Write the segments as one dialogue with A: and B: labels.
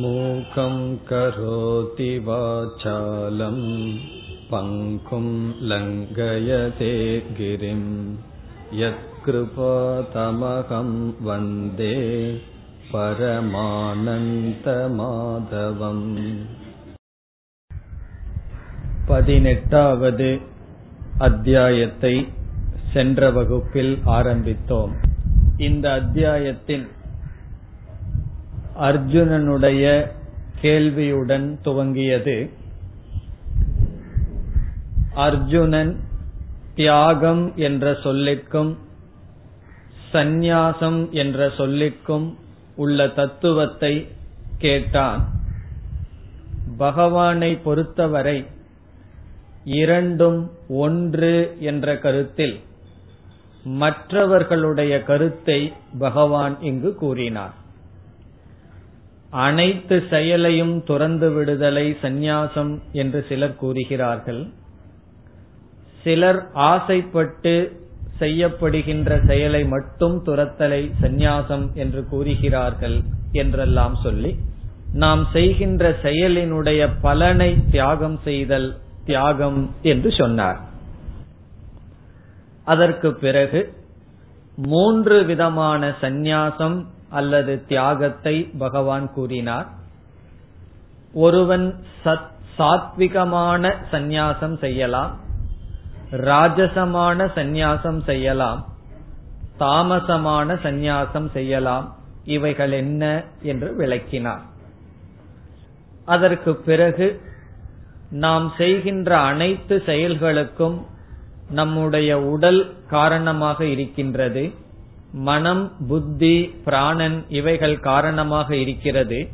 A: मूकं करोति वाचालं पङ्कुं लङ्घयते गिरिं यत्कृपातमहं वन्दे परमानन्तमाधवम् பதினெட்டாவது அத்தியாயத்தை சென்ற வகுப்பில் ஆரம்பித்தோம் இந்த அத்தியாயத்தின் அர்ஜுனனுடைய கேள்வியுடன் துவங்கியது. அர்ஜுனன் தியாகம் என்ற சொல்லிற்கும் சந்நியாசம் என்ற சொல்லிற்கும் உள்ள தத்துவத்தை கேட்டான். பகவானை பொறுத்தவரை இரண்டும் ஒன்று என்ற கருத்தில் மற்றவர்களுடைய கருத்தை பகவான் இங்கு கூறினார். அனைத்து செயலையும் துறந்து விடுதலை சந்நியாசம் என்று சிலர் கூறுகிறார்கள். சிலர் ஆசைப்பட்டு செய்யப்படுகின்ற செயலை மட்டும் துரத்தலை சந்நியாசம் என்று கூறுகிறார்கள் என்றெல்லாம் சொல்லி நாம் செய்கின்ற செயலினுடைய பலனை தியாகம் செய்தல் தியாகம் என்று சொன்னார். அதற்கு பிறகு மூன்று விதமான சந்நியாசம் அல்லது தியாகத்தை பகவான் கூறினார். ஒருவன் சத் சாத்விகமான சந்நியாசம் செய்யலாம். ராஜசமான சந்நியாசம் செய்யலாம். தாமசமான சந்நியாசம் செய்யலாம். இவைகள் என்ன என்று விளக்கினார். அதற்கு பிறகு நாம் செய்கின்ற அனைத்து செயல்களுக்கும் நம்முடைய உடல் காரணமாக இருக்கின்றது. மனம் புத்தி பிராணன் இவைகள் காரணமாக இருக்கிறது.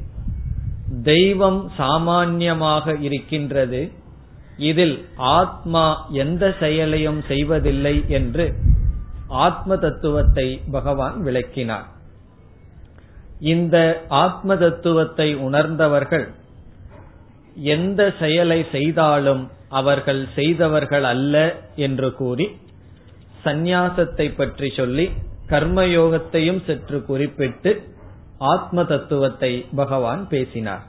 A: தெய்வம் சாமான்யமாக இருக்கின்றது. இதில் ஆத்மா எந்த செயலையும் செய்வதில்லை என்று ஆத்ம தத்துவத்தை பகவான் விளக்கினார். இந்த ஆத்ம தத்துவத்தை உணர்ந்தவர்கள் எந்த செயலை செய்தாலும் அவர்கள் செய்தவர்கள் அல்ல என்று கூறி சந்நியாசத்தை பற்றி சொல்லி கர்மயோகத்தையும் சற்று குறிப்பிட்டு ஆத்ம தத்துவத்தை பகவான் பேசினார்.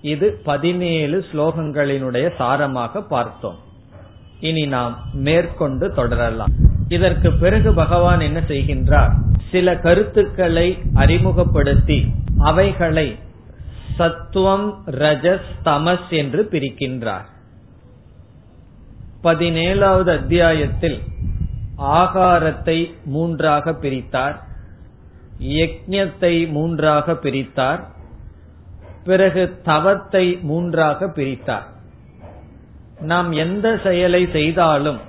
A: இது பதினேழு ஸ்லோகங்களினுடைய சாரமாக பார்த்தோம். இனி நாம் மேற்கொண்டு தொடரலாம். இதற்கு பிறகு பகவான் என்ன செய்கின்றார்? சில கருத்துக்களை அறிமுகப்படுத்தி அவைகளை சத்துவம் ரஜஸ் தமஸ் என்று பிரிக்கின்றார். பதினேழாவது அத்தியாயத்தில் ஆகாரத்தை மூன்றாக பிரித்தார் யஜ்யத்தை மூன்றாக பிரித்தார் பிறகு தவத்தை மூன்றாக பிரித்தார். நாம் எந்த செயலை செய்தாலும்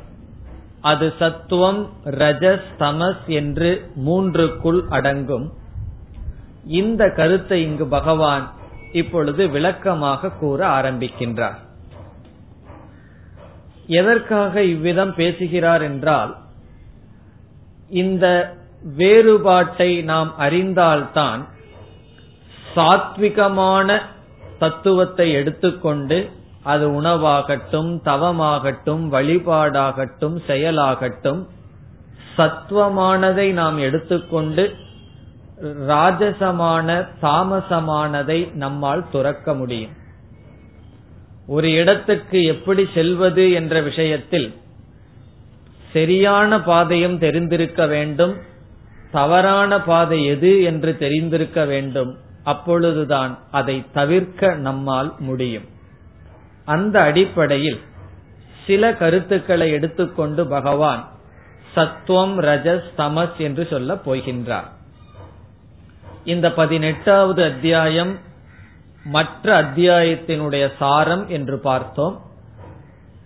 A: அது சத்துவம் ரஜஸ் தமஸ் என்று மூன்றுக்குள் அடங்கும். இந்த கருத்தை இங்கு பகவான் இப்பொழுது விளக்கமாக கூற ஆரம்பிக்கின்றார். எதற்காக இவ்விதம் பேசுகிறார் என்றால் இந்த வேறுபாட்டை நாம் அறிந்தால்தான் சாத்விகமான தத்துவத்தை எடுத்துக்கொண்டு அது உணவாகட்டும் தவமாகட்டும் வழிபாடாகட்டும் செயலாகட்டும் சத்துவமானதை நாம் எடுத்துக்கொண்டு ராஜசமான தாமசமானதை நம்மால் துறக்க முடியும். ஒரு இடத்துக்கு எப்படி செல்வது என்ற விஷயத்தில் சரியான பாதையும் தெரிந்திருக்க வேண்டும். தவறான பாதை எது என்று தெரிந்திருக்க வேண்டும். அப்பொழுதுதான் அதை தவிர்க்க நம்மால் முடியும். அந்த அடிப்படையில் சில கருத்துக்களை எடுத்துக்கொண்டு பகவான் சத்துவம் ரஜஸ் தமஸ் என்று சொல்ல போகின்றார். இந்த பதினெட்டாவது அத்தியாயம் மற்ற அத்தியாயத்தினுடைய சாரம் என்று பார்த்தோம்.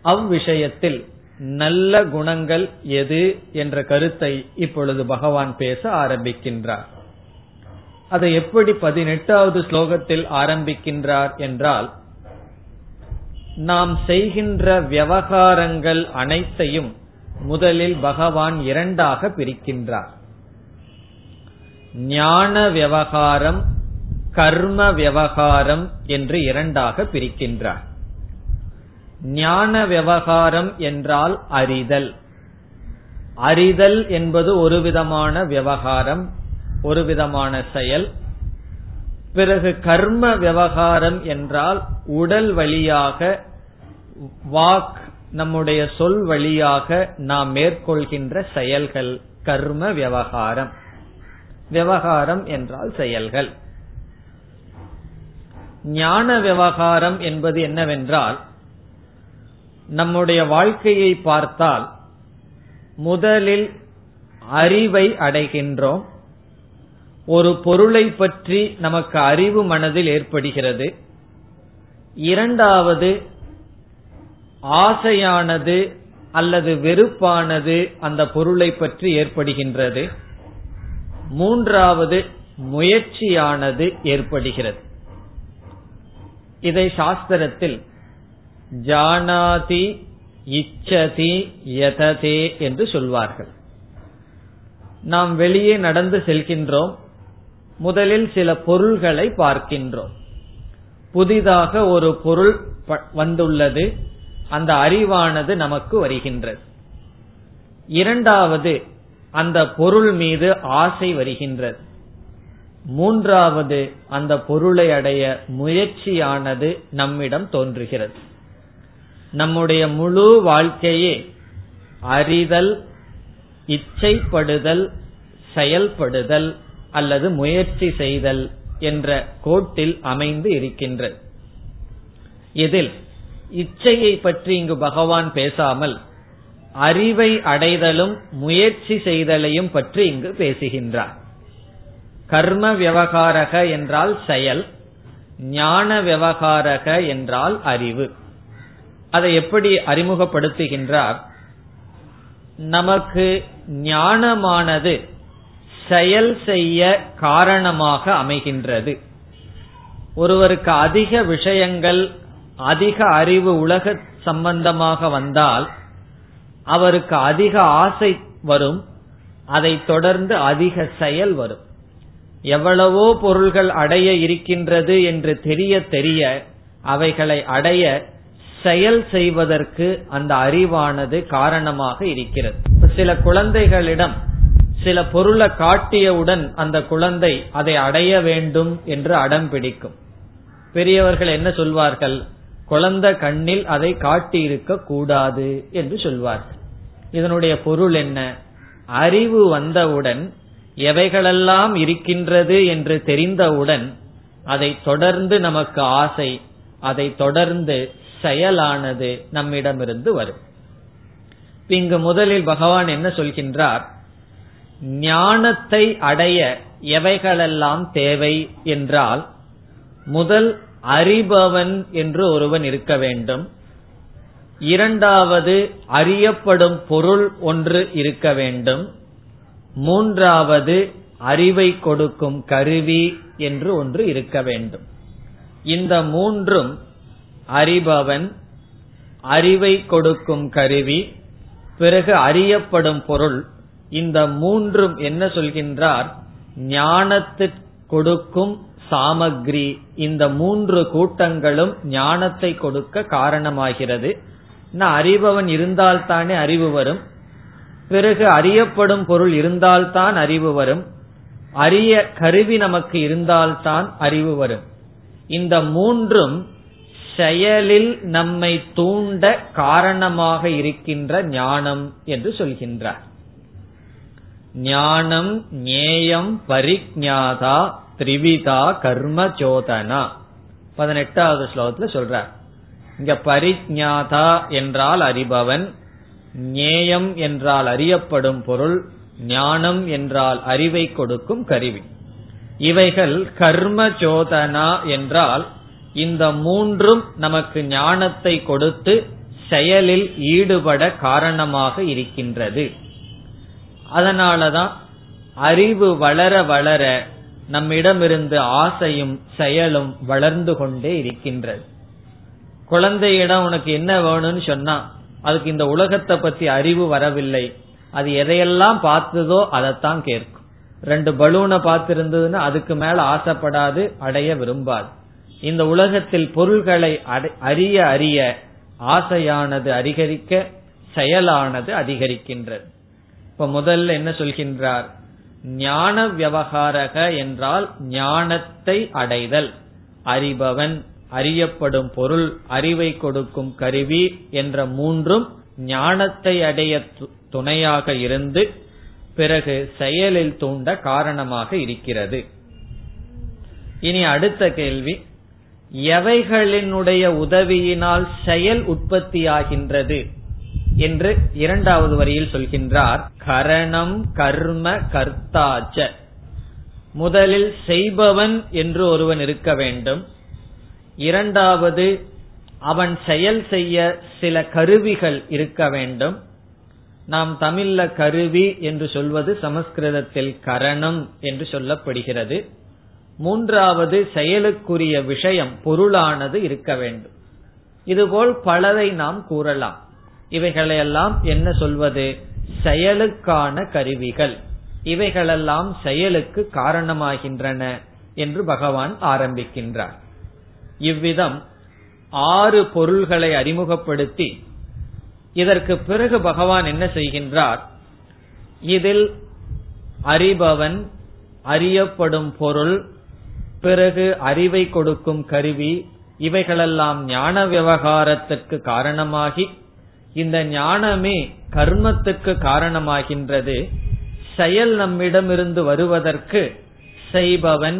A: அவ்விஷயத்தில் நல்ல குணங்கள் எது என்ற கருத்தை இப்பொழுது பகவான் பேச ஆரம்பிக்கின்றார். அதை எப்படி பதினெட்டாவது ஸ்லோகத்தில் ஆரம்பிக்கின்றார் என்றால் நாம் செய்கின்ற விவகாரங்கள் அனைத்தையும் முதலில் பகவான் இரண்டாக பிரிக்கின்றார். ஞான விவகாரம் கர்ம விவகாரம் என்று இரண்டாக பிரிக்கின்றார். ஞான விவகாரம் என்றால் அறிதல். அறிதல் என்பது ஒரு விதமான விவகாரம் ஒரு விதமான செயல். பிறகு கர்ம விவகாரம் என்றால் உடல் வழியாக வாக் நம்முடைய சொல் வழியாக நாம் மேற்கொள்கின்ற செயல்கள் கர்ம விவகாரம். விவகாரம் என்றால் செயல்கள். ஞான விவகாரம் என்பது என்னவென்றால் நம்முடைய வாழ்க்கையை பார்த்தால் முதலில் அறிவை அடைகின்றோம். ஒரு பொருளை பற்றி நமக்கு அறிவு மனதில் ஏற்படுகிறது. இரண்டாவது ஆசையானது அல்லது வெறுப்பானது அந்த பொருளை பற்றி ஏற்படுகின்றது. மூன்றாவது முயற்சியானது ஏற்படுகிறது. இதை சாஸ்திரத்தில் ஜானாதி இச்சதி யததே என்று சொல்வார்கள். நாம் வெளியே நடந்து செல்கின்றோம். முதலில் சில பொருள்களை பார்க்கின்றோம். புதிதாக ஒரு பொருள் வந்துள்ளது. அந்த அறிவானது நமக்கு வருகின்றது. இரண்டாவது அந்த பொருள் மீது ஆசை வருகின்றது. மூன்றாவது அந்த பொருளை அடைய முயற்சியானது நம்மிடம் தோன்றுகிறது. நம்முடைய முழு வாழ்க்கையே அறிதல் இச்சைப்படுதல் செயல்படுதல் அல்லது முயற்சி செய்தல் என்ற கோட்டில் அமைந்து இருக்கின்றது இதில் இச்சையை பற்றி இங்கு பகவான் பேசாமல் அறிவை அடைதலும் முயற்சி செய்தலையும் பற்றி இங்கு பேசுகின்றார். கர்ம விவகாரக என்றால் செயல் ஞான விவகாரக என்றால் அறிவு. அதை எப்படி அறிமுகப்படுத்துகின்றார்? நமக்கு ஞானமானது செயல் செய்ய காரணமாக அமைகின்றது. ஒருவருக்கு அதிக விஷயங்கள் அதிக அறிவு உலக சம்பந்தமாக வந்தால் அவருக்கு அதிக ஆசை வரும் அதை தொடர்ந்து அதிக செயல் வரும். எவ்வளவோ பொருள்கள் அடைய இருக்கின்றது என்று தெரிய தெரிய அவைகளை அடைய செயல் செய்வதற்கு அந்த அறிவானது காரணமாக இருக்கிறது. சில குழந்தைகளிடம் சில பொருளை காட்டியவுடன் அந்த குழந்தை அதை அடைய வேண்டும் என்று அடம் பிடிக்கும். பெரியவர்கள் என்ன சொல்வார்கள்? குழந்தை கண்ணில் அதை காட்டியிருக்க கூடாது என்று சொல்வார்கள். இதனுடைய பொருள் என்ன? அறிவு வந்தவுடன் எவைகளெல்லாம் இருக்கின்றது என்று தெரிந்தவுடன் அதை தொடர்ந்து நமக்கு ஆசை அதை தொடர்ந்து செயலானது நம்மிடமிருந்து வரும். இங்கு முதலில் பகவான் என்ன சொல்கின்றார்? ஞானத்தை அடைய எவைகளெல்லாம் தேவை என்றால் முதல் அறிபவன் என்று ஒருவன் இருக்க வேண்டும். இரண்டாவது அறியப்படும் பொருள் ஒன்று இருக்க வேண்டும். மூன்றாவது அறிவை கொடுக்கும் கருவி என்று ஒன்று இருக்க வேண்டும். இந்த மூன்றும் அறிபவன் அறிவை கொடுக்கும் கருவி. பிறகு அறியப்படும் பொருள். இந்த மூன்றும் என்ன சொல்கின்றார்? ஞானத்து கொடுக்கும் சாமக்ரி. இந்த மூன்று கூட்டங்களும் ஞானத்தை கொடுக்க காரணமாகிறது. அறிபவன் இருந்தால்தானே அறிவு வரும். பிறகு அறியப்படும் பொருள் இருந்தால்தான் அறிவு வரும். அறிய கருவி நமக்கு இருந்தால்தான் அறிவு வரும். இந்த மூன்றும் செயலில் நம்மை தூண்ட காரணமாக இருக்கின்ற ஞானம் என்று சொல்கின்றார். ஞானம் ஞேயம் பரிஜாதா திரிவிதா கர்ம சோதனா. பதினெட்டாவது ஸ்லோகத்துல சொல்றார். இங்க பரிஜாதா என்றால் அறிபவன் ஞேயம் என்றால் அறியப்படும் பொருள் ஞானம் என்றால் அறிவை கொடுக்கும் கருவி. இவைகள் கர்ம சோதனா என்றால் இந்த மூன்றும் நமக்கு ஞானத்தை கொடுத்து செயலில் ஈடுபட காரணமாக இருக்கின்றது. அதனாலதான் அறிவு வளர வளர நம்மிடமிருந்து ஆசையும் செயலும் வளர்ந்து கொண்டே இருக்கின்றது. குழந்தையிடம் உனக்கு என்ன வேணும்னு சொன்னா அதுக்கு இந்த உலகத்தை பத்தி அறிவு வரவில்லை. அது எதையெல்லாம் பார்த்ததோ அதைத்தான் கேட்கும். ரெண்டு பலூனை பார்த்திருந்ததுன்னா அதுக்கு மேல ஆசைப்படாது அடைய விரும்பாது. இந்த உலகத்தில் பொருள்களை அறிய அறிய ஆசையானது அதிகரிக்க செயலானது அதிகரிக்கின்றது. இப்ப முதல்ல என்ன சொல்கின்றார்? ஞான விவகாரக என்றால் ஞானத்தை அடைதல். அறிபவன் அறியப்படும் பொருள் அறிவை கொடுக்கும் கருவி என்ற மூன்றும் ஞானத்தை அடைய துணையாக இருந்து பிறகு செயலில் தூண்ட காரணமாக இருக்கிறது. இனி அடுத்த கேள்வி. எவைகளினுடைய உதவியினால் செயல் உற்பத்தியாகின்றது என்று இரண்டாவது வரியில் சொல்கின்றார். கரணம் கர்ம கர்த்தாச்ச. முதலில் செய்பவன் என்று ஒருவன் இருக்க வேண்டும். இரண்டாவது அவன் செயல் செய்ய சில கருவிகள் இருக்க வேண்டும். நாம் தமிழ்ல கருவி என்று சொல்வது சமஸ்கிருதத்தில் கரணம் என்று சொல்லப்படுகிறது. மூன்றாவது செயலுக்குரிய விஷயம் பொருளானது இருக்க வேண்டும். இதுபோல் பலதை நாம் கூறலாம். இவைகளையெல்லாம் என்ன சொல்வது? செயலுக்கான கருவிகள். இவைகளெல்லாம் செயலுக்கு காரணமாகின்றன என்று பகவான் ஆரம்பிக்கின்றார். இவ்விதம் ஆறு பொருள்களை அறிமுகப்படுத்தி இதற்கு பிறகு பகவான் என்ன செய்கின்றார்? இதில் அறிபவன் அறியப்படும் பொருள் பிறகு அறிவை கொடுக்கும் கருவி இவைகளெல்லாம் ஞான விவகாரத்துக்கு காரணமாகி இந்த ஞானமே கர்மத்துக்கு காரணமாகின்றது. செயல் நம்மிடமிருந்து வருவதற்கு செய்பவன்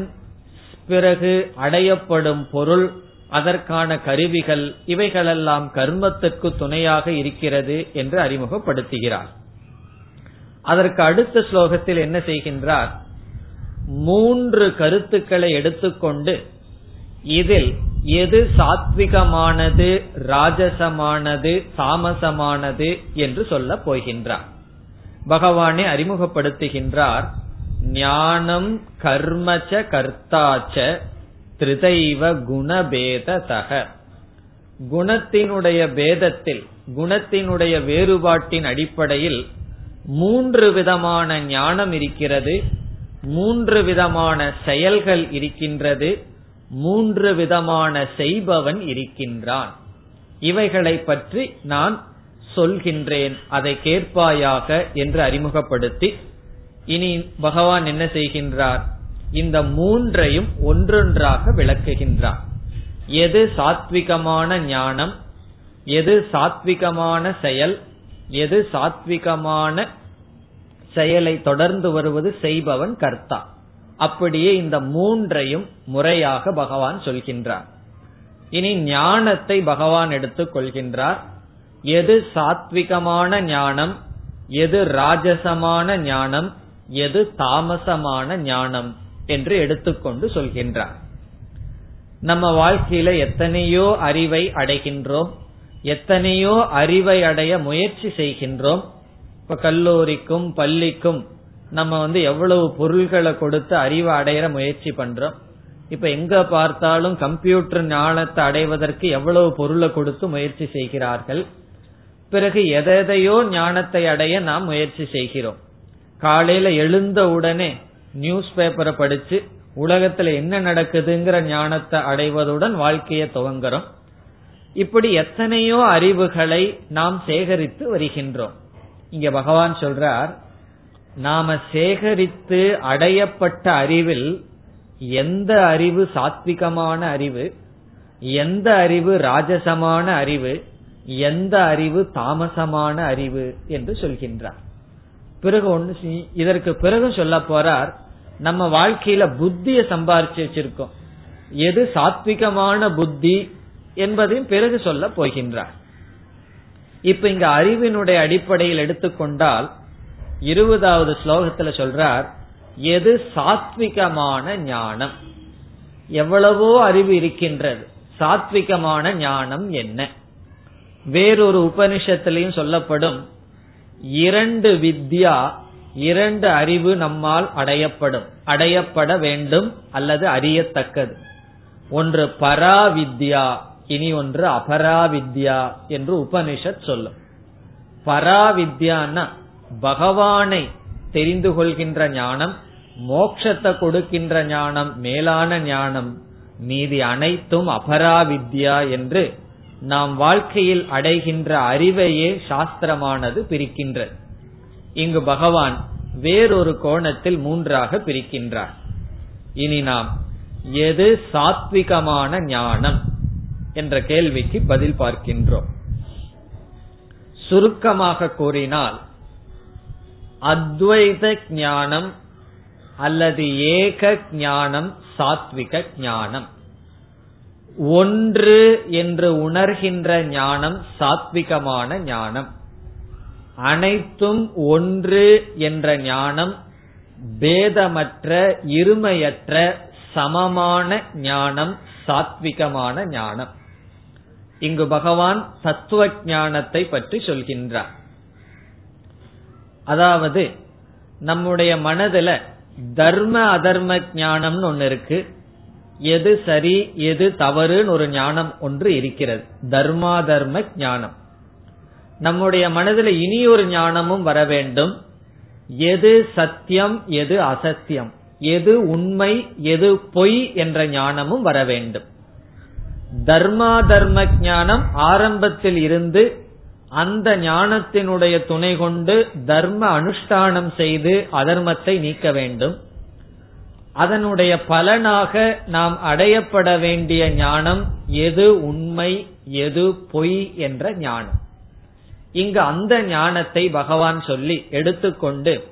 A: பிறகு அடையப்படும் பொருள் அதற்கான கருவிகள் இவைகளெல்லாம் கர்மத்துக்கு துணையாக இருக்கிறது என்று அறிமுகப்படுத்துகிறார். அதற்கு அடுத்த ஸ்லோகத்தில் என்ன செய்கின்றார்? மூன்று கருத்துக்களை எடுத்துக்கொண்டு இதில் எது சாத்விகமானது ராஜசமானது தாமசமானது என்று சொல்ல போகின்றார். பகவானே அறிமுகப்படுத்துகின்றார் ஞானம் கர்மச்ச கர்த்தாச்ச திரிதைவ குணபேததக. குணத்தினுடைய பேதத்தில் குணத்தினுடைய வேறுபாட்டின் அடிப்படையில் மூன்று விதமான ஞானம் இருக்கிறது. மூன்று விதமான செயல்கள் இருக்கின்றது மூன்று விதமான செய்பவன் இருக்கின்றான். இவைகளை பற்றி நான் சொல்கின்றேன் அதை கேட்பாயாக என்று அறிமுகப்படுத்தி இனி பகவான் என்ன செய்கின்றார்? இந்த மூன்றையும் ஒன்றொன்றாக விளக்குகின்றார். எது சாத்விகமான ஞானம் எது சாத்விகமான செயல் எது சாத்விகமான செயலை தொடர்ந்து வருவது செய்பவன் கர்த்தா. அப்படியே இந்த மூன்றையும் முறையாக பகவான் சொல்கின்றார். இனி ஞானத்தை பகவான் எடுத்துக் கொள்கின்றார். எது சாத்விகமான ஞானம் எது ராஜசமான ஞானம் எது தாமசமான ஞானம் என்று எடுத்துக்கொண்டு சொல்கின்றார். நம்ம வாழ்க்கையில எத்தனையோ அறிவை அடைகின்றோம் எத்தனையோ அறிவை அடைய முயற்சி செய்கின்றோம் இப்ப கல்லூரிக்கும் பள்ளிக்கும் நம்ம வந்து எவ்வளவு பொருள்களை கொடுத்து அறிவை அடையிற முயற்சி பண்றோம். இப்ப எங்க பார்த்தாலும் கம்ப்யூட்டர் ஞானத்தை அடைவதற்கு எவ்வளவு பொருளை கொடுத்து முயற்சி செய்கிறார்கள். பிறகு எதையோ ஞானத்தை அடைய நாம் முயற்சி செய்கிறோம். காலையில எழுந்த உடனே நியூஸ் பேப்பரை படிச்சு உலகத்துல என்ன நடக்குதுங்கிற ஞானத்தை அடைவதுடன் வாழ்க்கையை துவங்குறோம். இப்படி எத்தனையோ அறிவுகளை நாம் சேகரித்து வருகின்றோம். இங்க பகவான் சொல்றார் நாம சேகரித்து அடையப்பட்ட அறிவில் எந்த அறிவு சாத்விகமான அறிவு எந்த அறிவு ராஜசமான அறிவு எந்த அறிவு தாமசமான அறிவு என்று சொல்கின்றார். பிறகு ஒன்று இதற்கு பிறகு சொல்ல போறார் நம்ம வாழ்க்கையில புத்திய சம்பாரிச்சு வச்சிருக்கோம். எது சாத்விகமான புத்தி என்பதையும் பிறகு சொல்ல போகின்றார். இப்ப இங்க அறிவினுடைய அடிப்படையில் எடுத்துக்கொண்டால் இருபதாவது ஸ்லோகத்துல சொல்றார் எது சாத்விகமான ஞானம்? எவ்வளவோ அறிவு இருக்கின்றது. சாத்விகமான ஞானம் என்ன? வேறொரு உபனிஷத்திலையும் சொல்லப்படும் இரண்டு வித்யா இரண்டு அறிவு நம்மால் அடையப்படும். அடையப்பட வேண்டும் அல்லது அறியத்தக்கது. ஒன்று பராவித்யா இனி ஒன்று அபராவித்யா என்று உபனிஷத் சொல்லும். பராவித்யான்னா பகவானை தெரிந்து கொள்கின்ற ஞானம் மோட்சத்தை கொடுக்கின்ற ஞானம் மேலான ஞானம் மீதி அனைத்தும் அபராவித்யா என்று நாம் வாழ்க்கையில் அடைகின்ற அறிவையே சாஸ்திரமானது பிரிக்கின்றது. இங்கு பகவான் வேறொரு கோணத்தில் மூன்றாக பிரிக்கின்றார். இனி நாம் எது சாத்விகமான ஞானம்? என்ற கேள்விக்கு பதில் பார்க்கின்றோம். சுருக்கமாக கூறினால் அத்வைத ஞானம் அல்லது ஏக ஞானம் சாத்விக ஞானம். ஒன்று என்று உணர்கின்ற ஞானம் சாத்விகமான ஞானம். அனைத்தும் ஒன்று என்ற ஞானம் பேதமற்ற இருமையற்ற சமமான ஞானம் சாத்விகமான ஞானம். இங்கு பகவான் தத்துவ ஞானத்தை பற்றி சொல்கின்றார். அதாவது நம்முடைய மனதுல தர்ம அதர்ம ஞானம்னு ஒன்னு இருக்கு. எது சரி எது தவறுன்னு ஒரு ஞானம் ஒன்று இருக்கிறது. தர்மா தர்ம ஞானம். நம்முடைய மனதில் இனி ஒரு ஞானமும் வர வேண்டும். எது சத்தியம் எது அசத்தியம். எது உண்மை எது பொய் என்ற ஞானமும் வர வேண்டும். தர்மா தர்ம ஞானம் ஆரம்பத்தில் இருந்து அந்த ஞானத்தினுடைய துணை கொண்டு தர்ம அனுஷ்டானம் செய்து அதர்மத்தை நீக்க வேண்டும். அதனுடைய பலனாக நாம் அடையப்பட வேண்டிய ஞானம் எது உண்மை எது பொய் என்ற ஞானம். இங்கு அந்த ஞானத்தை பகவான் சொல்லி எடுத்துக்கொண்டு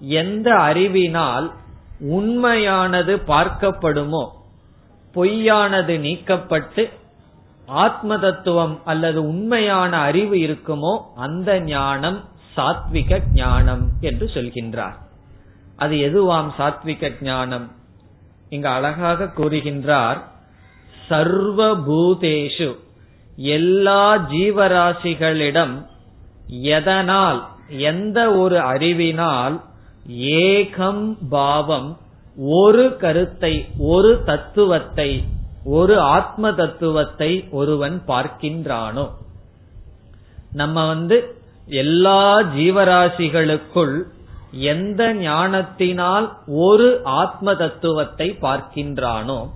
A: எந்த அறிவினால் உண்மையானது பார்க்கப்படுமோ பொய்யானது நீக்கப்பட்டு ஆத்ம தத்துவம் அல்லது உண்மையான அறிவு இருக்குமோ அந்த ஞானம் சாத்விக ஞானம் என்று சொல்கின்றார். அது எதுவாம் சாத்விக ஞானம்? இங்கு அழகாக கூறுகின்றார் சர்வபூதேஷு எல்லா ஜீவராசிகளிடம் எதனால் எந்த ஒரு அறிவினால் ஏகம் பாவம் ஒரு கருத்தை ஒரு தத்துவத்தை ஒரு ஆத்ம தத்துவத்தை ஒருவன் பார்க்கின்றானோ? நம்ம வந்து எல்லா ஜீவராசிகளுக்குள் எந்த ஞானத்தினால் ஒரு ஆத்ம தத்துவத்தை பார்க்கின்றானோ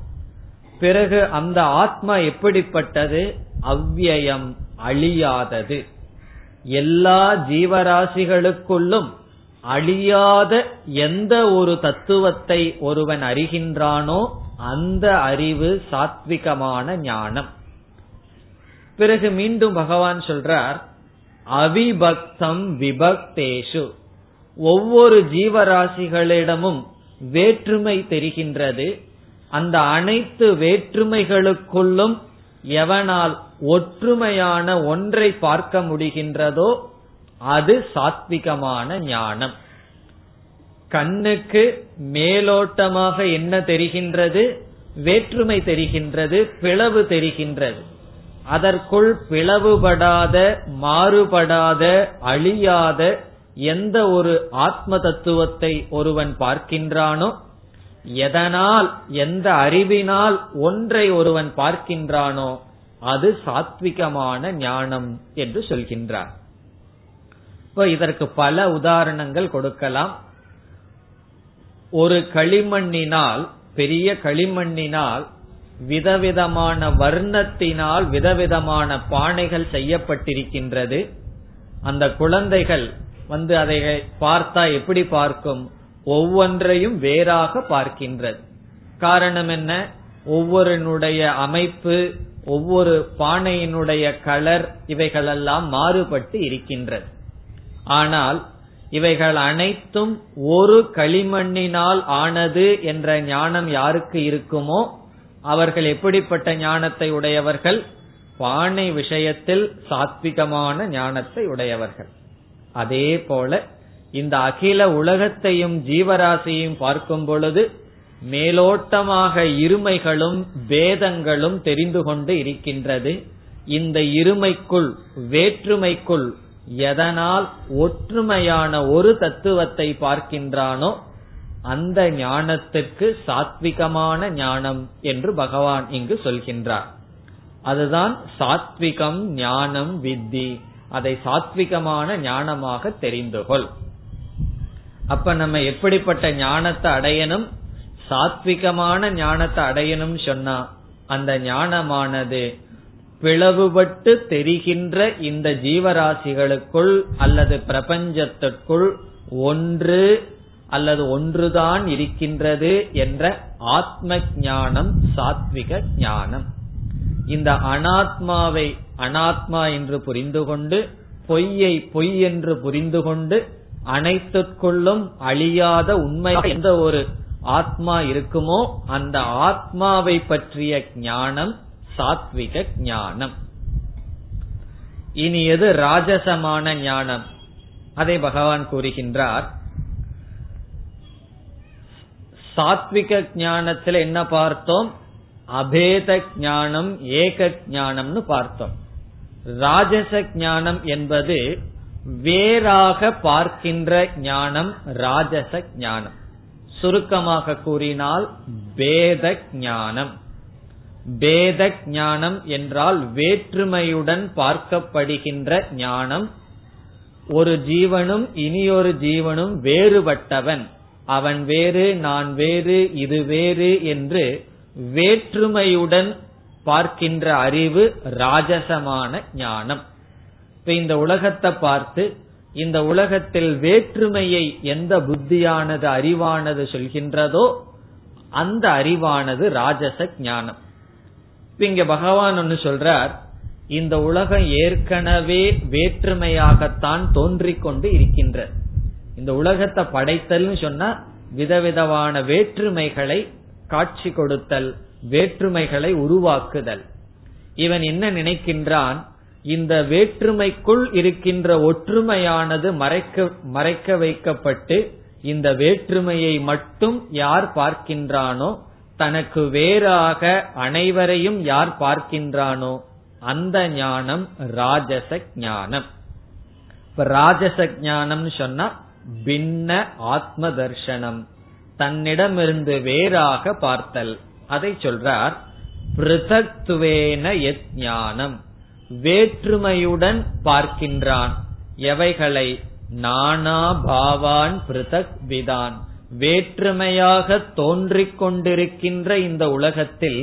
A: பிறகு அந்த ஆத்மா எப்படிப்பட்டது? அவ்வியம் அழியாதது. எல்லா ஜீவராசிகளுக்குள்ளும் அழியாத எந்த ஒரு தத்துவத்தை ஒருவன் அறிகின்றானோ அந்த அறிவு சாத்விகமான ஞானம். பிறகு மீண்டும் பகவான் சொல்றார் அவிபக்தம் விபக்தேஷு. ஒவ்வொரு ஜீவராசிகளிடமும் வேற்றுமை தெரிகின்றது. அந்த அனைத்து வேற்றுமைகளுக்குள்ளும் எவனால் ஒற்றுமையான ஒன்றை பார்க்க முடிகின்றதோ அது சாத்விகமான ஞானம். கண்ணுக்கு மேலோட்டமாக என்ன தெரிகின்றது? வேற்றுமை தெரிகின்றது பிளவு தெரிகின்றது. அதற்குள் பிளவுபடாத மாறுபடாத அழியாத எந்த ஒரு ஆத்ம தத்துவத்தை ஒருவன் பார்க்கின்றானோ எதனால் எந்த அறிவினால் ஒன்றை ஒருவன் பார்க்கின்றானோ அது சாத்விகமான ஞானம் என்று சொல்கின்றார். இப்ப இதற்கு பல உதாரணங்கள் கொடுக்கலாம். ஒரு களிமண்ணினால் பெரிய களிமண்ணினால் விதவிதமான வர்ணத்தினால் விதவிதமான பானைகள் செய்யப்பட்டிருக்கின்றது. அந்த குழந்தைகள் வந்து அதை பார்த்தா எப்படி பார்க்கும்? ஒவ்வொன்றையும் வேறாக பார்க்கின்றது. காரணம் என்ன? ஒவ்வொருனுடைய அமைப்பு ஒவ்வொரு பானையினுடைய கலர் இவைகளெல்லாம் மாறுபட்டு இருக்கின்றது. ஆனால் இவைகள் அனைத்தும் ஒரு களிமண்ணினால் ஆனது என்ற ஞானம் யாருக்கு இருக்குமோ அவர்கள் எப்படிப்பட்ட ஞானத்தை உடையவர்கள்? பானை விஷயத்தில் சாத்விகமான ஞானத்தை உடையவர்கள். அதே போல இந்த அகில உலகத்தையும் ஜீவராசியையும் பார்க்கும் பொழுது மேலோட்டமாக இருமைகளும் பேதங்களும் தெரிந்து கொண்டு இருக்கின்றது. இந்த இருமைக்குள் வேற்றுமைக்குள் எதனால் ஒற்றுமையான ஒரு தத்துவத்தை பார்க்கின்றானோ அந்த ஞானத்துக்கு சாத்விகமான ஞானம் என்று பகவான் இங்கு சொல்கின்றார். அதுதான் சாத்விகம் ஞானம் வித்தி. அதை சாத்விகமான ஞானமாக தெரிந்து கொள் அப்ப நம்ம எப்படிப்பட்ட ஞானத்தை அடையணும்? சாத்விகமான ஞானத்தை அடையணும் சொன்னா அந்த ஞானமானது பிளவுபட்டு தெரிகின்ற இந்த ஜீவராசிகளுக்குள் அல்லது பிரபஞ்சத்திற்குள் ஒன்று அல்லது ஒன்றுதான் இருக்கின்றது என்ற ஆத்ம ஞானம் சாத்விக ஞானம். இந்த அனாத்மாவை அனாத்மா என்று புரிந்து கொண்டு பொய்யை பொய் என்று புரிந்து கொண்டு அனைத்துக்குள்ளும் அழியாத உண்மை எந்த ஒரு ஆத்மா இருக்குமோ அந்த ஆத்மாவை பற்றிய ஞானம் சாத்விக ஞானம். இனி எது ராஜசமான ஞானம்? அதை பகவான் கூறுகின்றார். சாத்விக ஞானத்தில் என்ன பார்த்தோம்? அபேத ஞானம் ஏக ஞானம்னு பார்த்தோம். ராஜச ஞானம் என்பது வேறாக பார்க்கின்ற ஞானம் ராஜச ஞானம். சுருக்கமாக கூறினால் பேத ஞானம். பேத ஞானம் என்றால் வேற்றுமையுடன் பார்க்கப்படுகின்ற ஞானம். ஒரு ஜீவனும் இனியொரு ஜீவனும் வேறுபட்டவன். அவன் வேறு நான் வேறு இது வேறு என்று வேற்றுமையுடன் பார்க்கின்ற அறிவு ராஜசமான ஞானம். இப்ப இந்த உலகத்தை பார்த்து இந்த உலகத்தில் வேற்றுமையை எந்த புத்தியானது அறிவானது சொல்கின்றதோ அந்த அறிவானது ராஜச ஞானம். இங்க பகவான் ஒன்னு சொல்றார் இந்த உலகம் ஏற்கனவே வேற்றுமையாகத்தான் தோன்றிக் கொண்டு இருக்கின்ற. இந்த உலகத்தை படைத்தல்னு சொன்னா விதவிதமான வேற்றுமைகளை காட்சி கொடுத்தல் வேற்றுமைகளை உருவாக்குதல். இவன் என்ன நினைக்கின்றான்? இந்த வேற்றுமைக்குள் இருக்கின்ற ஒற்றுமையானது மறைக்க மறைக்க வைக்கப்பட்டு இந்த வேற்றுமையை மட்டும் யார் பார்க்கின்றானோ தனக்கு வேறாக அனைவரையும் யார் பார்க்கின்றானோ அந்த ஞானம் ராஜச ஞானம். இப்ப ராஜச ஞானம் சொன்னா பின்ன ஆத்ம தர்சனம் தன்னிடமிருந்து வேறாக பார்த்தல். அதை சொல்றார் பிருதத்துவேன எத் ஞானம் வேற்றுமையுடன் பார்க்கின்றான் எவைகளை? நானா பாவான் பிருதக் விதான் வேற்றுமையாக தோன்றிக் கொண்டிருக்கின்ற இந்த உலகத்தில்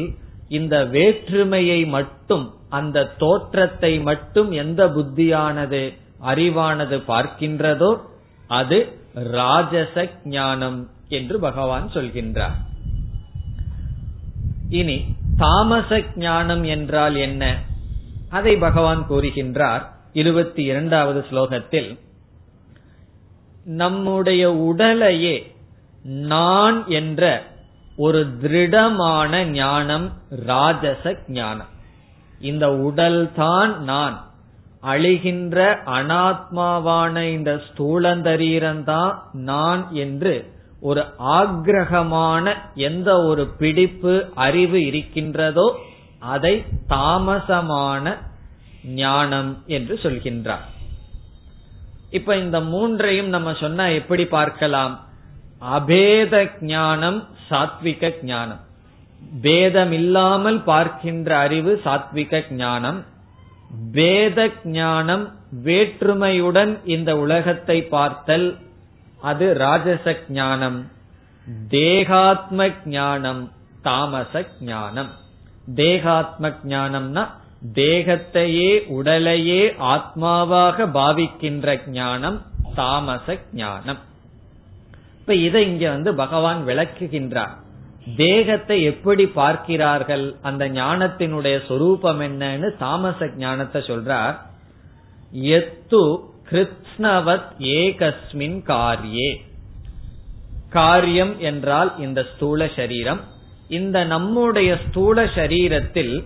A: இந்த வேற்றுமையை மட்டும் அந்த தோற்றத்தை மட்டும் எந்த புத்தியானது அறிவானது பார்க்கின்றதோ அது ராஜச ஞானம் என்று பகவான் சொல்கின்றார். இனி தாமச ஞானம் என்றால் என்ன? அதை பகவான் கூறுகின்றார் இருபத்தி இரண்டாவது ஸ்லோகத்தில். நம்முடைய உடலையே நான் என்ற ஒரு திருடமான ஞானம் ராஜச ஞானம். இந்த உடல்தான் நான். அழிகின்ற அனாத்மாவான இந்த ஸ்தூலந்தரீரன்தான் நான் என்று ஒரு ஆக்ரகமான எந்த ஒரு பிடிப்பு அறிவு இருக்கின்றதோ அதை தாமசமான ஞானம் என்று சொல்கின்றார். இப்ப இந்த மூன்றையும் நம்ம சொன்னா எப்படி பார்க்கலாம்? அபேத ஞானம் சாத்விக ஞானம் பேதம் இல்லாமல் பார்க்கின்ற அறிவு சாத்விக ஞானம் வேத ஞானம் வேற்றுமையுடன் இந்த உலகத்தை பார்த்தல் அது ராஜச ஞானம் தேகாத்ம ஞானம் தாமச ஞானம் தேகாத்ம ஞானம்னா தேகத்தையே உடலையே ஆத்மாவாக பாவிக்கின்ற ஞானம் தாமச ஞானம் இப்ப இதை இங்க வந்து பகவான் விளக்குகின்றார். தேகத்தை எப்படி பார்க்கிறார்கள்? அந்த ஞானத்தினுடைய சொரூபம் என்னன்னு தாமச ஞானத்தை சொல்றார். எத்து கிருத்னவத் ஏகஸ்மின் காரியே. காரியம் என்றால் இந்த ஸ்தூல சரீரம். இந்த நம்முடைய ஸ்தூல சரீரத்தில்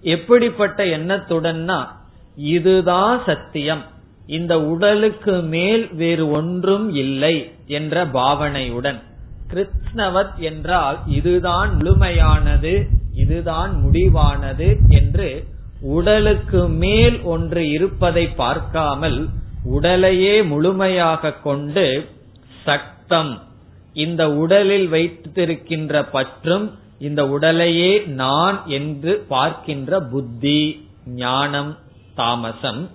A: எப்படிப்பட்ட எண்ணத்துடன்னா இதுதான் சத்தியம். இந்த உடலுக்கு மேல் வேறு ஒன்றும் இல்லை என்ற பாவனையுடன். கிருஷ்ணவத் என்றால் இதுதான் முழுமையானது இதுதான் முடிவானது என்று உடலுக்கு மேல் ஒன்று இருப்பதை பார்க்காமல் உடலையே முழுமையாக கொண்டு சக்தம். இந்த உடலில் வைத்திருக்கின்ற பற்றும் இந்த உடலையே நான் என்று பார்க்கின்ற புத்தி ஞானம் தாமசம்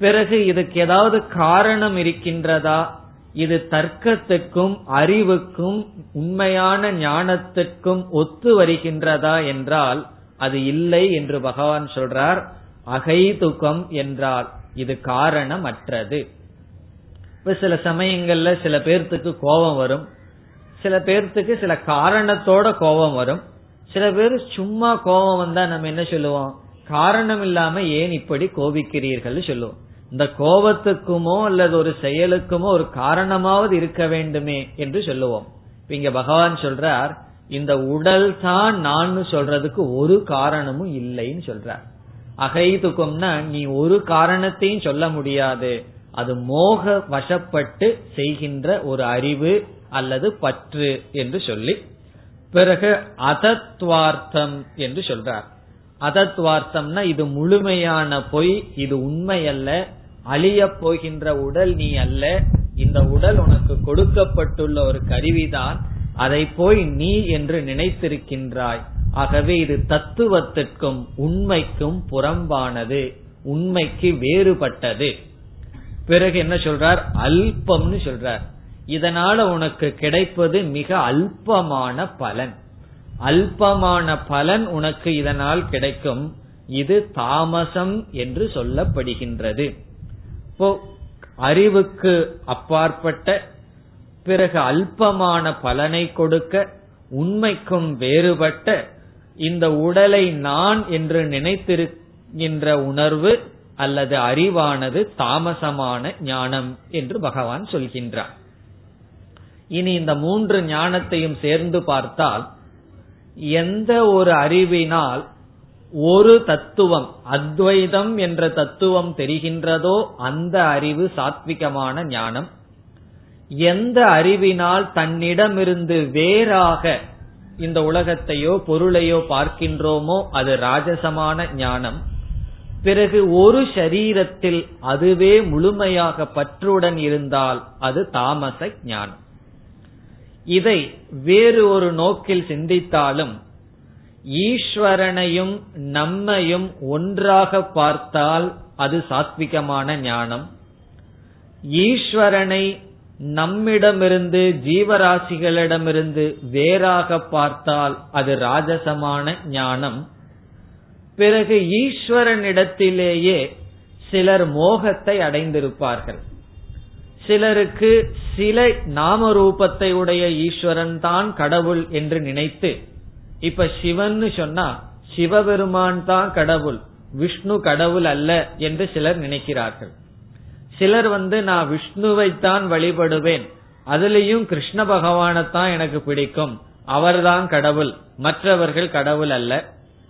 A: பிறகு இதுக்கு ஏதாவது காரணம் இருக்கின்றதா? இது தர்க்கத்துக்கும் அறிவுக்கும் உண்மையான ஞானத்திற்கும் ஒத்து வருகின்றதா என்றால் அது இல்லை என்று பகவான் சொல்றார். அகைதுகம் என்றால் இது காரணமற்றது. இப்ப சில சமயங்கள்ல சில பேர்த்துக்கு கோபம் வரும். சில பேர்த்துக்கு சில காரணத்தோட கோபம் வரும். சில பேர் சும்மா கோபம் வந்தா நம்ம என்ன சொல்லுவோம்? காரணம் இல்லாம ஏன் இப்படி கோபிக்கிறீர்கள் சொல்லுவோம். இந்த கோபத்துக்குமோ அல்லது ஒரு செயலுக்குமோ ஒரு காரணமாவது இருக்க வேண்டுமே என்று சொல்லுவோம். இங்க பகவான் சொல்றார் இந்த உடல் தான் நான் சொல்றதுக்கு ஒரு காரணமும் இல்லைன்னு சொல்றார். அகைதுக்கும்னா நீ ஒரு காரணத்தையும் சொல்ல முடியாது. அது மோக வசப்பட்டு செய்கின்ற ஒரு அறிவு அல்லது பற்று என்று சொல்லி பிறகு அதத்வார்த்தம் என்று சொல்றார். அதத்வார்த்தம்னா இது முழுமையான பொய் இது உண்மை அல்ல அழிய போகின்ற உடல் நீ அல்ல. இந்த உடல் உனக்கு கொடுக்கப்பட்டுள்ள ஒரு கருவிதான். அதை போய் நீ என்று நினைத்திருக்கின்றாய். ஆகவே இது தத்துவத்திற்கும் உண்மைக்கும் புறம்பானது. உண்மைக்கு வேறுபட்டது. பிறகு என்ன சொல்றார்? அல்பம்னு சொல்றார். இதனால உனக்கு கிடைப்பது மிக அல்பமான பலன். அல்பமான பலன் உனக்கு இதனால் கிடைக்கும். இது தாமசம் என்று சொல்லப்படுகின்றது. இப்போ அறிவுக்கு அப்பாற்பட்ட பிறகு அல்பமான பலனை கொடுக்க உண்மைக்கும் வேறுபட்ட இந்த உடலை நான் என்று நினைத்திருக்கின்ற உணர்வு அல்லது அறிவானது தாமசமான ஞானம் என்று பகவான் சொல்கின்றார். இனி இந்த மூன்று ஞானத்தையும் சேர்ந்து பார்த்தால் எந்த ஒரு அறிவினால் ஒரு தத்துவம் அத்வைதம் என்ற தத்துவம் தெரிகின்றதோ அந்த அறிவு சாத்விகமான ஞானம். எந்த அறிவினால் தன்னிடமிருந்து வேறாக இந்த உலகத்தையோ பொருளையோ பார்க்கின்றோமோ அது ராஜசமான ஞானம். பிறகு ஒரு சரீரத்தில் அதுவே முழுமையாக பற்றுடன் இருந்தால் அது தாமச ஞானம். இதை வேறு ஒரு நோக்கில் சிந்தித்தாலும் ஈஸ்வரனையும் நம்மையும் ஒன்றாக பார்த்தால் அது சாத்விகமான ஞானம். ஈஸ்வரனை நம்மிடமிருந்து ஜீவராசிகளிடமிருந்து வேறாக பார்த்தால் அது ராஜசமான ஞானம். பிறகு ஈஸ்வரனிடத்திலேயே சிலர் மோகத்தை அடைந்திருப்பார்கள். சிலருக்கு சில நாம ரூபத்தை உடைய ஈஸ்வரன் தான் கடவுள் என்று நினைத்து இப்ப சிவன் சொன்னா சிவபெருமான் தான் கடவுள் விஷ்ணு கடவுள் அல்ல என்று சிலர் நினைக்கிறார்கள். சிலர் வந்து நான் விஷ்ணுவைத்தான் வழிபடுவேன் அதுலயும் கிருஷ்ண பகவானத்தான் எனக்கு பிடிக்கும் அவர்தான் கடவுள் மற்றவர்கள் கடவுள் அல்ல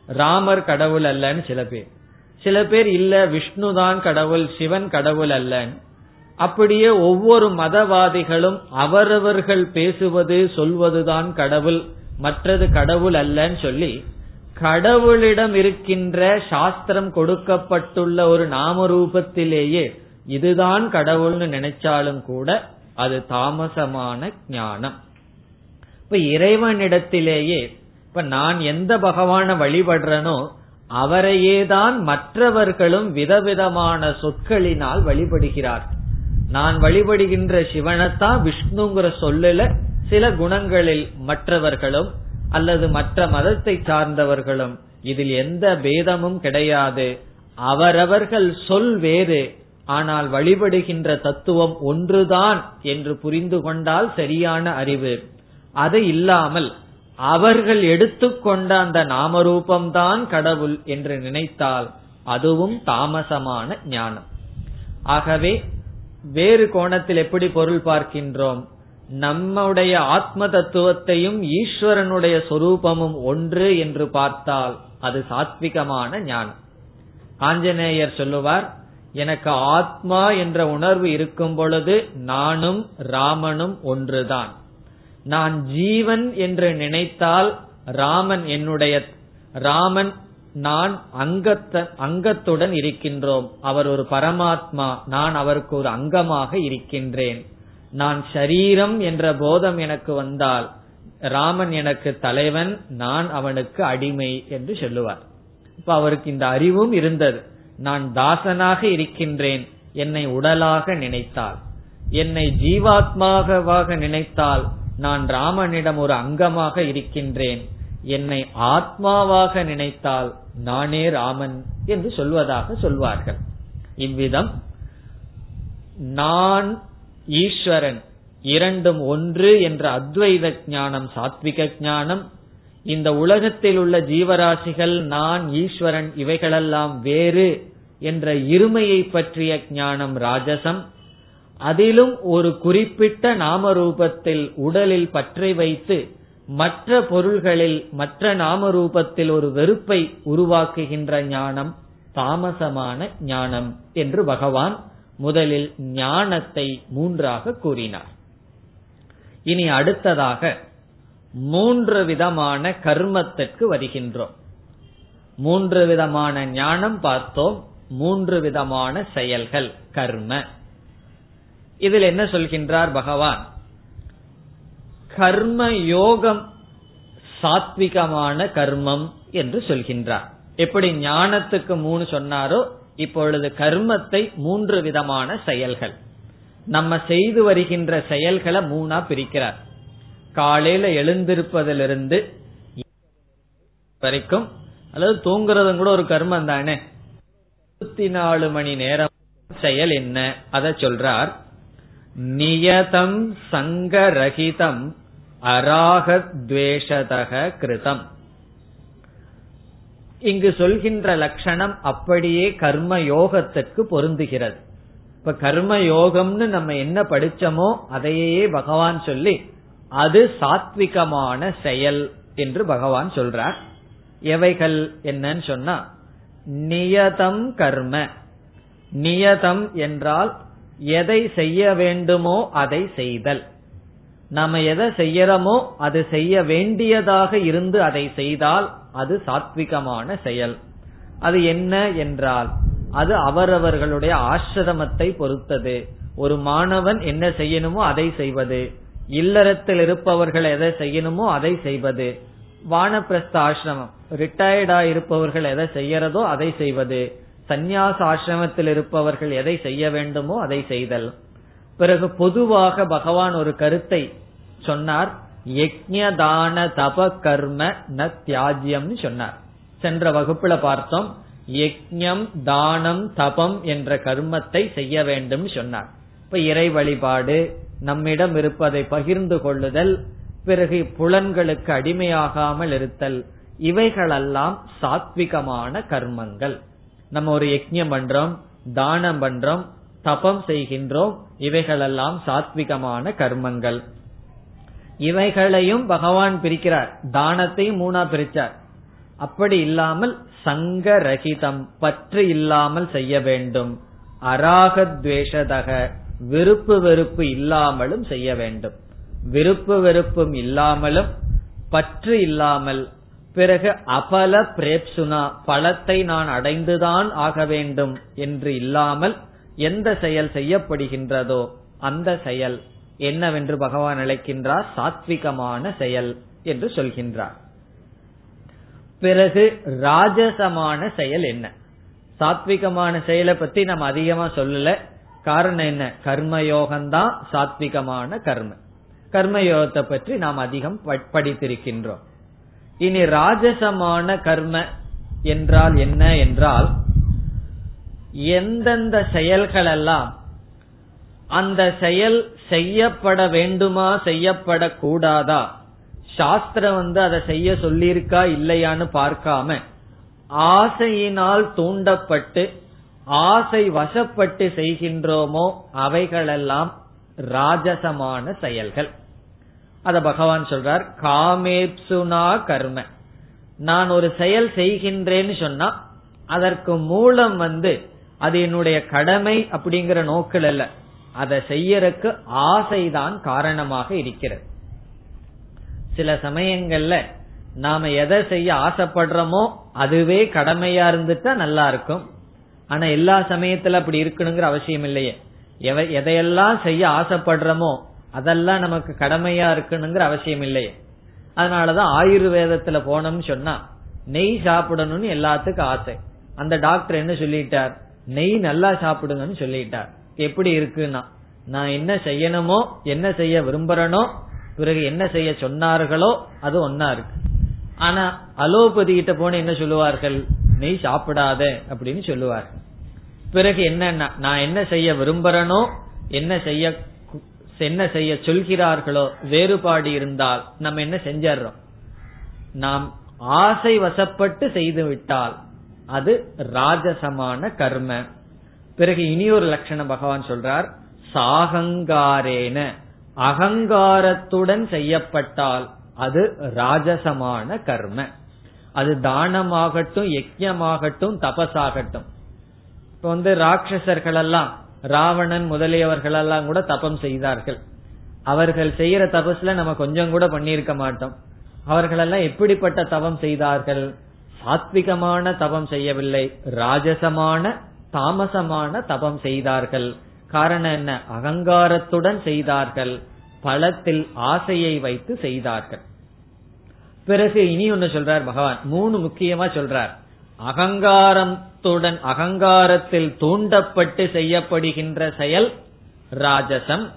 A: ராமர் கடவுள் அல்லன்னு சில பேர். சில பேர் இல்ல விஷ்ணு தான் கடவுள் சிவன் கடவுள் அல்லன்னு. அப்படியே ஒவ்வொரு மதவாதிகளும் அவரவர்கள் பேசுவது சொல்வதுதான் கடவுள் மற்றது கடவுள் அல்லன்னு சொல்லி கடவுளிடம் இருக்கின்ற சாஸ்திரம் கொடுக்கப்பட்டுள்ள ஒரு நாம ரூபத்திலேயே இதுதான் கடவுள்னு நினைச்சாலும் கூட அது தாமசமான ஞானம். இப்ப இறைவனிடத்திலேயே இப்ப நான் எந்த பகவான வழிபடுறனோ அவரையேதான் மற்றவர்களும் விதவிதமான சொற்களினால் வழிபடுகிறார். நான் வழிபடுகின்ற சிவனைத்தான் விஷ்ணுங்கிற சொல்லல சில குணங்களில் மற்றவர்களும் அல்லது மற்ற மதத்தை சார்ந்தவர்களும் இதில் எந்த பேதமும் கிடையாது. அவரவர்கள் சொல் வேறு ஆனால் வழிபடுகின்ற தத்துவம் ஒன்றுதான் என்று புரிந்து கொண்டால் சரியான அறிவு. அது இல்லாமல் அவர்கள் எடுத்துக்கொண்ட அந்த நாமரூபம்தான் கடவுள் என்று நினைத்தால் அதுவும் தாமசமான ஞானம். ஆகவே வேறு கோணத்தில் எப்படி பொருள் பார்க்கின்றோம்? நம்முடைய ஆத்ம தத்துவத்தையும் ஈஸ்வரனுடைய சொரூபமும் ஒன்று என்று பார்த்தால் அது சாத்விகமான ஞானம். ஆஞ்சநேயர் சொல்லுவார் எனக்கு ஆத்மா என்ற உணர்வு இருக்கும் பொழுது நானும் ராமனும் ஒன்றுதான். நான் ஜீவன் என்று நினைத்தால் ராமன் என்னுடைய ராமன் நான் அங்கத்த அங்கத்துடன் இருக்கின்றோம். அவர் ஒரு பரமாத்மா நான் அவருக்கு ஒரு அங்கமாக இருக்கின்றேன். நான் ஷரீரம் என்ற போதம் எனக்கு வந்தால் ராமன் எனக்கு தலைவன் நான் அவனுக்கு அடிமை என்று சொல்லுவார். இப்ப அவருக்கு இந்த அறிவும் இருந்தது. நான் தாசனாக இருக்கின்றேன் என்னை உடலாக நினைத்தால். என்னை ஜீவாத்மாவாக நினைத்தால் நான் ராமனிடம் ஒரு அங்கமாக இருக்கின்றேன். என்னை ஆத்மாவாக நினைத்தால் நானே ராமன் என்று சொல்வதாக சொல்வார்கள். இவ்விதம் நான் ஈஸ்வரன் இரண்டும் ஒன்று என்ற அத்வைத ஞானம் சாத்விக ஞானம். இந்த உலகத்தில் உள்ள ஜீவராசிகள் நான் ஈஸ்வரன் இவைகளெல்லாம் வேறு என்ற இருமையை பற்றிய ஞானம் ராஜசம். அதிலும் ஒரு குறிப்பிட்ட நாம ரூபத்தில் உடலில் பற்றை வைத்து மற்ற பொருள்களில் மற்ற நாம ரூபத்தில் ஒரு வெறுப்பை உருவாக்குகின்ற ஞானம் தாமசமான ஞானம் என்று பகவான் முதலில் ஞானத்தை மூன்றாக கூறினார். இனி அடுத்ததாக மூன்று விதமான கர்மத்திற்கு வருகின்றோம். மூன்று விதமான ஞானம் பார்த்தோம். மூன்று விதமான செயல்கள் கர்ம. இதில் என்ன சொல்கின்றார் பகவான்? கர்ம யோகம் சாத்விகமான கர்மம் என்று சொல்கின்றார். எப்படி ஞானத்துக்கு மூணு சொன்னாரோ இப்பொழுது கர்மத்தை மூன்று விதமான செயல்கள். நம்ம செய்து வருகின்ற செயல்களை மூணா பிரிக்கிறார். காலையில எழுந்திருப்பதிலிருந்து வரைக்கும் அல்லது தூங்குறதும் கூட ஒரு கர்மம் தானே. இருபத்தி நாலு மணி நேரம் செயல் என்ன? அத சொல்றார். நியதம் சங்கரகிதம் அராகத்வேஷதக கிருதம். இங்கு சொல்கின்ற லட்சணம் அப்படியே கர்ம யோகத்திற்கு பொருந்துகிறது. இப்ப கர்ம யோகம்னு நம்ம என்ன படிச்சோமோ அதையே பகவான் சொல்லி அது சாத்விகமான செயல் என்று பகவான் சொல்றார். எவைகள் என்னன்னு சொன்னா நியதம் கர்ம. நியதம் என்றால் எதை செய்ய வேண்டுமோ அதை செய்தல். நாம எதை செய்யறோமோ அது செய்ய வேண்டியதாக இருந்து அதை செய்தால் அது சாத்விகமான செயல். அது என்ன என்றால் அது அவரவர்களுடைய ஆசிரமத்தை பொறுத்தது. ஒரு மாணவன் என்ன செய்யணுமோ அதை செய்வது. இல்லறத்தில் இருப்பவர்கள் எதை செய்யணுமோ அதை செய்வது. வானப்பிரஸ்த ஆசிரமம் ரிட்டையர்டா இருப்பவர்கள் எதை செய்யறதோ அதை செய்வது. சந்நியாச ஆசிரமத்தில் இருப்பவர்கள் எதை செய்ய வேண்டுமோ அதை செய்தல். பிறகு பொதுவாக பகவான் ஒரு கருத்தை சொன்னார் யஜ்யதான தப கர்ம ந தியாஜ்யம்னு சொன்னார். சென்ற வகுப்புல பார்த்தோம் யஜ்யம் தானம் தபம் என்ற கர்மத்தை செய்ய வேண்டும் சொன்னார். இப்ப இறை வழிபாடு நம்மிடம் இருப்பதை பகிர்ந்து கொள்ளுதல் பிறகு புலன்களுக்கு அடிமையாகாமல் இருத்தல் இவைகளெல்லாம் சாத்விகமான கர்மங்கள். நம்ம ஒரு யஜ்யம் பண்றோம் தானம் பண்றோம் தபம் செய்கின்றோம். இவைகளெல்லாம் சாத்விகமான கர்மங்கள். இவைகளையும் பகவான் பிரிக்கிறார். தானத்தையும் மூணா பிரிச்சார். அப்படி இல்லாமல் சங்கரகிதம் பற்று இல்லாமல் செய்ய வேண்டும். அராகத்வேஷதக விருப்பு வெறுப்பு இல்லாமலும் செய்ய வேண்டும். விருப்பு வெறுப்பும் இல்லாமலும் பற்று இல்லாமல் பிறகு அபல பிரேப்சுனா பலத்தை நான் அடைந்துதான் ஆக வேண்டும் என்று இல்லாமல் எந்த செயல் செய்யப்படுகின்றதோ அந்த செயல் என்னவென்று பகவான் அழைக்கின்றார். சாத்விகமான செயல் என்று சொல்கின்றார். பிறகு ராஜசமான செயல் என்ன? சாத்விகமான செயலை பத்தி நம்ம அதிகமா சொல்லல. காரணம் என்ன? கர்மயோகம்தான் சாத்விகமான கர்ம. கர்மயோகத்தை பற்றி நாம் அதிகம் படித்திருக்கின்றோம். இனி ராஜசமான கர்ம என்றால் என்ன? என்றால் எந்தெந்த செயல்களெல்லாம் அந்த செயல் செய்யப்பட வேண்டுமா செய்யப்படக்கூடாதா? சாஸ்திரம் வந்து அதை செய்ய சொல்லியிருக்கா இல்லையான்னு பார்க்காம ஆசையினால் தூண்டப்பட்டு ஆசை வசப்பட்டு செய்கின்றோமோ அவைகளெல்லாம் ராஜசமான செயல்கள். அத பகவான் சொல்றார் காமேப்சுனா கர்ம. நான் ஒரு செயல் செய்கின்றேன்னு சொன்னா அதற்கு மூலம் வந்து அது என்னுடைய கடமை அப்படிங்கிற நோக்கில் அல்ல. அதை செய்யறதுக்கு ஆசைதான் காரணமாக இருக்கிறது. சில சமயங்கள்ல நாம எதை செய்ய ஆசைப்படுறோமோ அதுவே கடமையா இருந்துட்டா நல்லா இருக்கும். ஆனா எல்லா சமயத்துல அப்படி இருக்கணுங்கிற அவசியம் இல்லையே. எதையெல்லாம் செய்ய ஆசைப்படுறோமோ அதெல்லாம் நமக்கு கடமையா இருக்கணுங்கிற அவசியம் இல்லையே. அதனாலதான் ஆயுர்வேதத்துல போனோம்னு சொன்னா நெய் சாப்பிடணும்னு எல்லாத்துக்கும் ஆசை. அந்த டாக்டர் என்ன சொல்லிட்டார்? நெய் நல்லா சாப்பிடுங்கன்னு சொல்லிட்டார். எப்படி இருக்குன்னா நான் என்ன செய்யணுமோ என்ன செய்ய விரும்புறனோ பிறகு என்ன செய்ய சொன்னார்களோ அது ஒன்னா இருக்கு. ஆனா அலோபதி கிட்ட போன என்ன சொல்லுவார்கள்? நெய் சாப்பிடாத அப்படின்னு சொல்லுவார் பிறகு என்னன்னா நான் என்ன செய்ய விரும்புறனோ என்ன செய்ய என்ன செய்ய சொல்கிறார்களோ வேறுபாடு இருந்தால் நம்ம என்ன செஞ்சிடறோம்? நாம் ஆசை வசப்பட்டு செய்து விட்டால் அது ராஜசமான கர்ம. பிறகு இனி ஒரு லட்சணம் பகவான் சொல்றார் சாகங்காரேன. அகங்காரத்துடன் செய்யப்பட்டால் அது ராஜசமான கர்ம. அது தானமாகட்டும் யஜ்யமாகட்டும் தபசாகட்டும் இப்ப வந்து ராட்சசர்கள் எல்லாம் ராவணன் முதலியவர்கள் எல்லாம் கூட தபம் செய்தார்கள். அவர்கள் செய்யற தபஸ்ல நம்ம கொஞ்சம் கூட பண்ணியிருக்க மாட்டோம். அவர்களெல்லாம் எப்படிப்பட்ட தவம் செய்தார்கள்? சாத்விகமான தவம் செய்யவில்லை ராஜசமான தாமசமான தபம் செய்தார்கள். காரணம் என்ன? அகங்காரத்துடன் செய்தார்கள். பலத்தில் ஆசையை வைத்து செய்தார்கள். பிறகு இனி ஒன்னு சொல்றார் பகவான். மூணு முக்கியமா சொல்றார். அகங்காரத்துடன் அகங்காரத்தில் தூண்டப்பட்டு செய்யப்படுகின்ற செயல் ராஜசம்.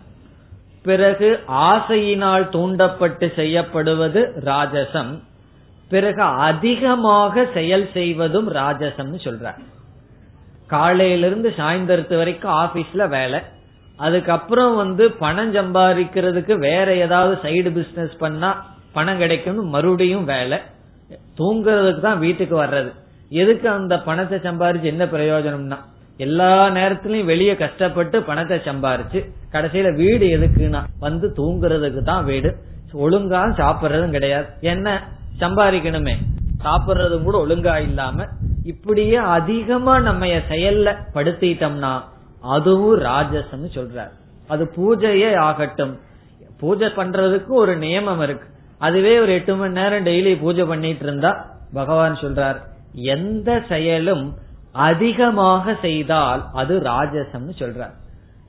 A: பிறகு ஆசையினால் தூண்டப்பட்டு செய்யப்படுவது ராஜசம். பிறகு அதிகமாக செயல் செய்வதும் ராஜசம்னு சொல்ற காலையிலிருந்து சாயந்தரத்து வரைக்கும் ஆபீஸ்ல வேலை. அதுக்கப்புறம் வந்து பணம் சம்பாதிக்கிறதுக்கு வேற ஏதாவது சைடு பிசினஸ் பண்ணா பணம் கிடைக்கும் மறுபடியும் வேலை. தூங்குறதுக்கு தான் வீட்டுக்கு வர்றது. எதுக்கு அந்த பணத்தை சம்பாரிச்சு என்ன பிரயோஜனம்னா எல்லா நேரத்திலயும் வெளியே கஷ்டப்பட்டு பணத்தை சம்பாரிச்சு கடைசியில வீடு எதுக்குன்னா வந்து தூங்குறதுக்கு தான் வீடு. ஒழுங்கா சாப்பிடுறதும் கிடையாது. என்ன? சம்பாதிக்கணுமே. சாப்பிடுறது கூட ஒழுங்கா இல்லாம இப்படியே அதிகமா நம்ம செயல்ல படுத்திட்டோம்னா அதுவும் ராஜசம் சொல்றார். அது பூஜையே ஆகட்டும். பூஜை பண்றதுக்கு ஒரு நியமம் இருக்கு. அதுவே ஒரு எட்டு மணி நேரம் டெய்லி பூஜை பண்ணிட்டு இருந்தா பகவான் சொல்றார் எந்த செயலும் அதிகமாக செய்தால் அது ராஜசம்னு சொல்றார்.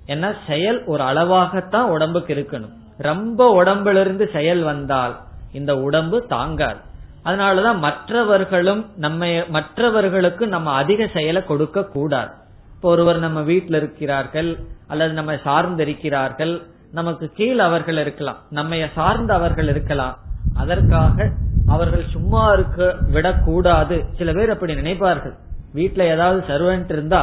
A: ஏன்னா செயல் ஒரு அளவாகத்தான் உடம்புக்கு இருக்கணும். ரொம்ப உடம்புல இருந்து செயல் வந்தால் இந்த உடம்பு தாங்காது. அதனாலதான் மற்றவர்களும் நம்ம மற்றவர்களுக்கு நம்ம அதிக செயலை கொடுக்க கூடாது. இப்போ ஒருவர் நம்ம வீட்டில் இருக்கிறார்கள் அல்லது நம்ம சார்ந்திருக்கிறார்கள் நமக்கு கீழ் அவர்கள் இருக்கலாம் நம்ம சார்ந்த அவர்கள் இருக்கலாம். அதற்காக அவர்கள் சும்மா இருக்க விடக்கூடாது சில பேர் அப்படி நினைப்பார்கள். வீட்டுல ஏதாவது சர்வெண்ட் இருந்தா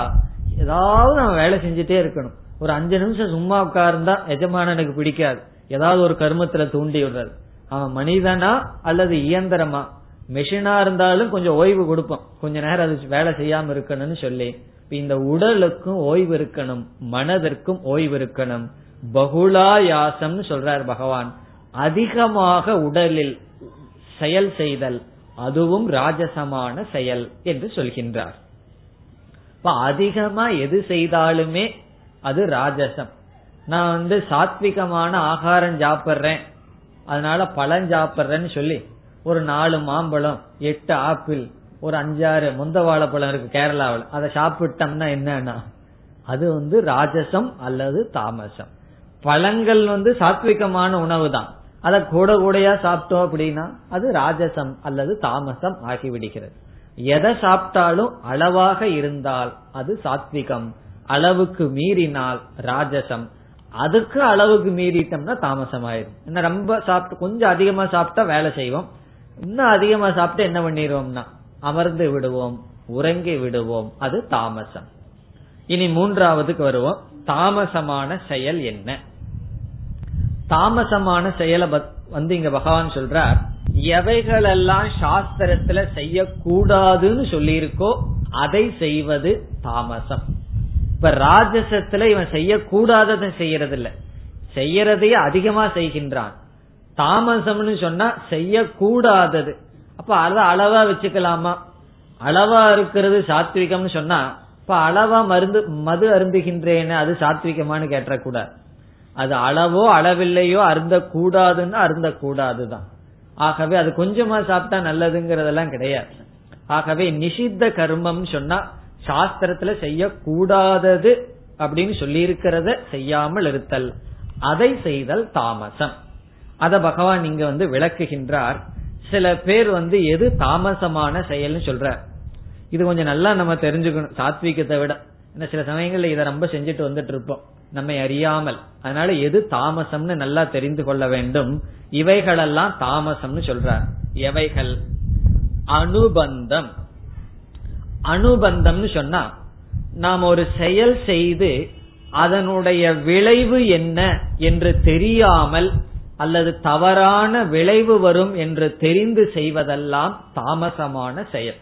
A: ஏதாவது நம்ம வேலை செஞ்சுட்டே இருக்கணும். ஒரு அஞ்சு நிமிஷம் சும்மா உட்கார்ந்தா எஜமானனுக்கு பிடிக்காது. ஏதாவது ஒரு கர்மத்துல தூண்டி விடுறது. அவன் மனிதனா அல்லது இயந்திரமா? மெஷினா இருந்தாலும் கொஞ்சம் ஓய்வு கொடுப்போம். கொஞ்ச நேரம் அது வேலை செய்யாம இருக்கணும்னு சொல்லி. இந்த உடலுக்கும் ஓய்வு இருக்கணும் மனதிற்கும் ஓய்வு இருக்கணும். பகுலாயாசம்னு சொல்றார் பகவான். அதிகமாக உடலில் செயல் செய்தல் அதுவும் ராஜசமான செயல் என்று சொல்கின்றார். இப்ப அதிகமா எது செய்தாலுமே அது ராஜசம். நான் வந்து சாத்விகமான ஆகாரம் சாப்பிடுறேன். அதனால பழம் சாப்பிடுறேன்னு சொல்லி ஒரு நாலு மாம்பழம் எட்டு ஆப்பிள் ஒரு அஞ்சாறு முந்த வாழைப்பழம் இருக்கு கேரளாவில். அதை சாப்பிட்டோம்னா என்னன்னா அது வந்து ராஜசம் அல்லது தாமசம். பழங்கள் வந்து சாத்விகமான உணவு தான் அதை கூட கூடையா சாப்பிட்டோம் அப்படின்னா அது ராஜசம் அல்லது தாமசம் ஆகிவிடுகிறது. எதை சாப்பிட்டாலும் அளவாக இருந்தால் அது சாத்விகம். அளவுக்கு மீறினால் ராஜசம். அதுக்கு அளவுக்கு மீறிட்டோம்னா தாமசம் ஆயிரும் என்ன ரொம்ப சாப்பிட்டு கொஞ்சம் அதிகமா சாப்பிட்டா வேலை செய்வோம். இன்னும் அதிகமா சாப்பிட்டு என்ன பண்ணிடுவோம்னா அமர்ந்து விடுவோம் உறங்கி விடுவோம். அது தாமசம். இனி மூன்றாவதுக்கு வருவோம். தாமசமான செயல் என்ன? தாமசமான செயலை வந்து இங்க பகவான் சொல்றார் எவைகளெல்லாம் சாஸ்திரத்துல செய்யக்கூடாதுன்னு சொல்லியிருக்கோ அதை செய்வது தாமசம். இப்ப ராஜசத்துல இவன் செய்யக்கூடாததை செய்யறது இல்ல செய்யறதையே அதிகமா செய்கின்றான். தாமசம்னு சொன்னா செய்யக்கூடாதது. அப்ப அதை அளவா வச்சுக்கலாமா? அளவா இருக்கிறது சாத்விகம்னு சொன்னா இப்ப அளவா மருந்து மது அருந்துகின்றேன்னு அது சாத்விகமானு கேட்டக்கூடாது. அது அளவோ அளவில்லையோ அருந்த கூடாதுன்னு அருந்த கூடாதுதான் ஆகவே அது கொஞ்சமா சாப்பிட்டா நல்லதுங்கிறதெல்லாம் கிடையாது. ஆகவே நிஷித்த கர்மம் சொன்னா சாஸ்திரத்துல செய்யக்கூடாதது அப்படின்னு சொல்லி இருக்கிறத செய்யாமல் இருத்தல். அதை செய்தல் தாமசம். அத பகவான் இங்க வந்து விளக்குகின்றார். சில பேர் வந்து எது தாமசமான செயல்னு சொல்ற. இது கொஞ்சம் நல்லா நம்ம தெரிஞ்சுக்கணும் சாத்விகத்தை விட. சில சமயங்கள்ல இதை ரொம்ப செஞ்சுட்டு வந்துட்டு இருப்போம் நம்மை அறியாமல். அதனால எது தாமசம்னு நல்லா தெரிந்து கொள்ள வேண்டும். இவைகளெல்லாம் தாமசம்னு சொல்றார். எவைகள்? அனுபந்தம். அனுபந்தம்னு சொன்னா நாம் ஒரு செயல் செய்து அதனுடைய விளைவு என்ன என்று தெரியாமல் அல்லது தவறான விளைவு வரும் என்று தெரிந்து செய்வதெல்லாம் தாமசமான செயல்.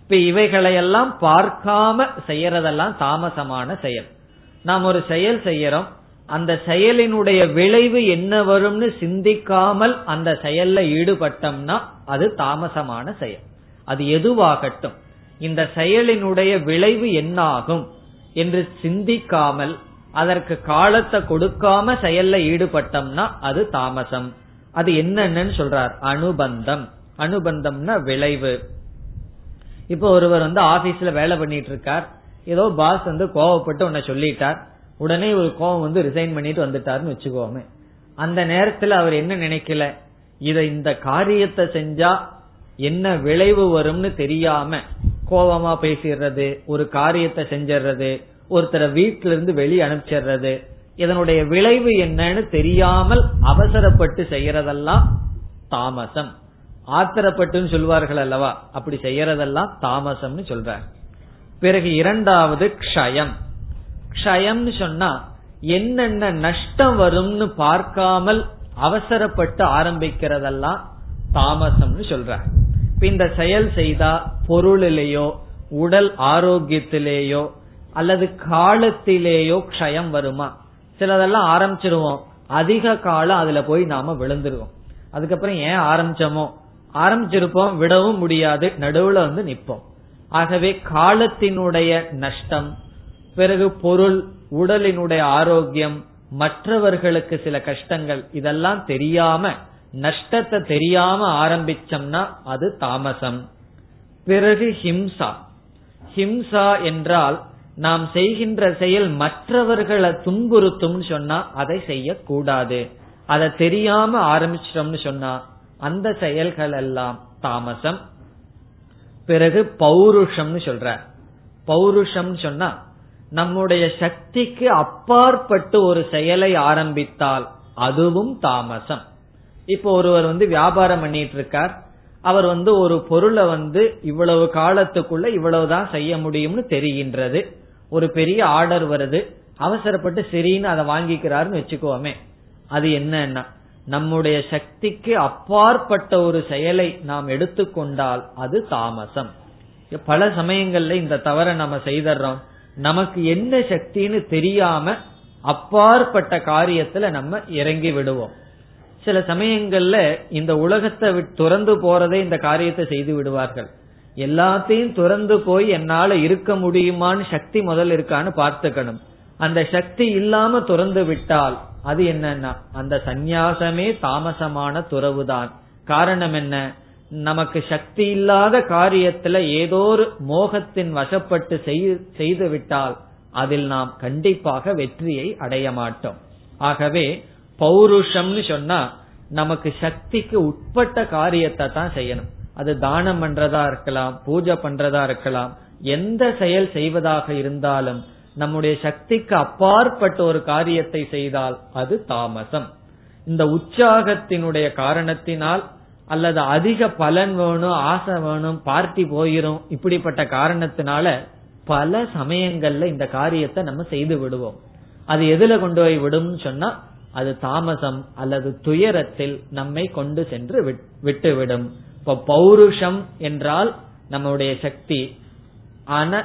A: இப்ப இவைகளையெல்லாம் பார்க்காம செய்யறதெல்லாம் தாமசமான செயல். நாம் ஒரு செயல் செய்யறோம் அந்த செயலினுடைய விளைவு என்ன வரும்னு சிந்திக்காமல் அந்த செயல்ல ஈடுபட்டோம்னா அது தாமசமான செயல். அது எதுவாகட்டும். இந்த செயலினுடைய விளைவு என்னாகும் என்று சிந்திக்காமல் அதற்கு காலத்தை கொடுக்காம செயல்ல ஈடுபட்டோம்னா அது தாமசம். அது என்னன்னு சொல்றார். அனுபந்தம். அனுபந்தம்னா விளைவு. இப்போ ஒருவர் வந்து ஆபீஸ்ல வேலை பண்ணிட்டு இருக்கார் ஏதோ பாஸ் வந்து கோவப்பட்டு உன்னை சொல்லிட்டார். உடனே ஒரு கோவம் வந்து ரிசைன் பண்ணிட்டு வந்துட்டாருன்னு வச்சுக்கோமே. அந்த நேரத்துல அவர் என்ன நினைக்கல? இத இந்த காரியத்தை செஞ்சா என்ன விளைவு வரும்னு தெரியாம கோபமா பேசிடுறது ஒரு காரியத்தை செஞ்சிடுறது ஒருத்தரை வீட்டில இருந்து வெளியே அனுப்பிச்சிடுறது இதனுடைய விளைவு என்னன்னு தெரியாமல் அவசரப்பட்டு செய்யறதெல்லாம் தாமசம். ஆத்திரப்பட்டுன்னு சொல்வார்கள் அல்லவா? அப்படி செய்யறதெல்லாம் தாமசம்னு சொல்றார். பிறகு இரண்டாவது க்ஷயம். க்ஷயம்னு சொன்னா என்னென்ன நஷ்டம் வரும்னு பார்க்காமல் அவசரப்பட்டு ஆரம்பிக்கிறதெல்லாம் தாமசம்னு சொல்றார். இந்த செயல் செய்தா பொருளிலேயோ உடல் ஆரோக்கியத்திலேயோ அல்லது காலத்திலேயோ க்ஷயம் வருமா? சிலதெல்லாம் ஆரம்பிச்சிருவோம். அதிக காலம் அதுல போய் நாம விழுந்துருவோம். அதுக்கப்புறம் ஏன் ஆரம்பிச்சோமோ? ஆரம்பிச்சிருப்போம் விடவும் முடியாது நடுவுல வந்து நிப்போம் ஆகவே காலத்தினுடைய நஷ்டம் பிறகு பொருள் உடலினுடைய ஆரோக்கியம் மற்றவர்களுக்கு சில கஷ்டங்கள் இதெல்லாம் தெரியாம நஷ்டத்தை தெரியாம ஆரம்பிச்சோம்னா அது தாமசம். பிறகு ஹிம்சா. ஹிம்சா என்றால் நாம் செய்கின்ற செயல் மற்றவர்களை துன்புறுத்தும் சொன்னா அதை செய்யக்கூடாது. அதை தெரியாம ஆரம்பிச்சிட்டோம்னு சொன்னா அந்த செயல்கள் எல்லாம் தாமசம். பிறகு பௌருஷம்னு சொல்ற. பௌருஷம் சொன்னா நம்முடைய சக்திக்கு அப்பாற்பட்டு ஒரு செயலை ஆரம்பித்தால் அதுவும் தாமசம். இப்போ ஒருவர் வந்து வியாபாரம் பண்ணிட்டு இருக்கார் அவர் வந்து ஒரு பொருளை வந்து இவ்வளவு காலத்துக்குள்ள இவ்வளவுதான் செய்ய முடியும்னு தெரிகின்றது. ஒரு பெரிய ஆர்டர் வருது. அவசரப்பட்டு சரின்னு அதை வாங்கிக்கிறாருன்னு வச்சுக்கோமே. அது என்னன்னா நம்முடைய சக்திக்கு அப்பாற்பட்ட ஒரு செயலை நாம் எடுத்துக்கொண்டால் அது தாமசம். பல சமயங்கள்ல இந்த தவறை நம்ம செய்தர்றோம். நமக்கு என்ன சக்தின்னு தெரியாம அப்பாற்பட்ட காரியத்துல நம்ம இறங்கி விடுவோம். சில சமயங்கள்ல இந்த உலகத்தை துறந்து போறதே இந்த காரியத்தை செய்து விடுவார்கள். எல்லாத்தையும் துறந்து போய் என்னால இருக்க முடியுமான்னு சக்தி முதல் இருக்கான்னு பார்த்துக்கணும். அந்த சக்தி இல்லாம துறந்து விட்டால் அது என்னன்னா அந்த சந்நியாசமே தாமசமான துறவுதான். காரணம் என்ன? நமக்கு சக்தி இல்லாத காரியத்துல ஏதோ ஒரு மோகத்தின் வசப்பட்டு செய்து விட்டால் அதில் நாம் கண்டிப்பாக வெற்றியை அடைய மாட்டோம். ஆகவே பௌருஷம்னு சொன்னா நமக்கு சக்திக்கு உட்பட்ட காரியத்தை தான் செய்யணும். அது தானம் பண்றதா இருக்கலாம் பூஜை பண்றதா இருக்கலாம் எந்த செயல் செய்வதாக இருந்தாலும் நம்முடைய சக்திக்கு அப்பாற்பட்ட ஒரு காரியத்தை செய்தால் அது தாமசம். இந்த உற்சாகத்தினுடைய காரணத்தினால் அல்லது அதிக பலன் வேணும் ஆசை வேணும் பார்ட்டி போயிரும் இப்படிப்பட்ட காரணத்தினால பல சமயங்கள்ல இந்த காரியத்தை நம்ம செய்து விடுவோம். அது எதுல கொண்டு போய் விடும் சொன்னா அது தாமசம் அல்லது துயரத்தில் நம்மை கொண்டு சென்று விட்டுவிடும். இப்ப பௌருஷம் என்றால் நம்முடைய சக்தி. அன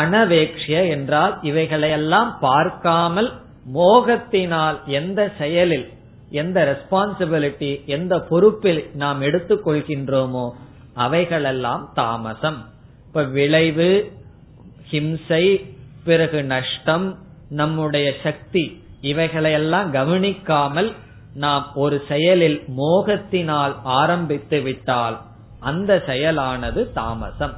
A: அனவேக்ஷிய என்றால் இவைகளையெல்லாம் பார்க்காமல் மோகத்தினால் எந்த செயலில் எந்த ரெஸ்பான்சிபிலிட்டி எந்த பொறுப்பில் நாம் எடுத்துக்கொள்கின்றோமோ அவைகளெல்லாம் தாமசம். இப்ப விளைவு ஹிம்சை பிறகு நஷ்டம் நம்முடைய சக்தி. இவைகளையெல்லாம் கவனிக்காமல் நாம் ஒரு செயலில் மோகத்தினால் ஆரம்பித்து விட்டால் அந்த செயலானது தாமசம்.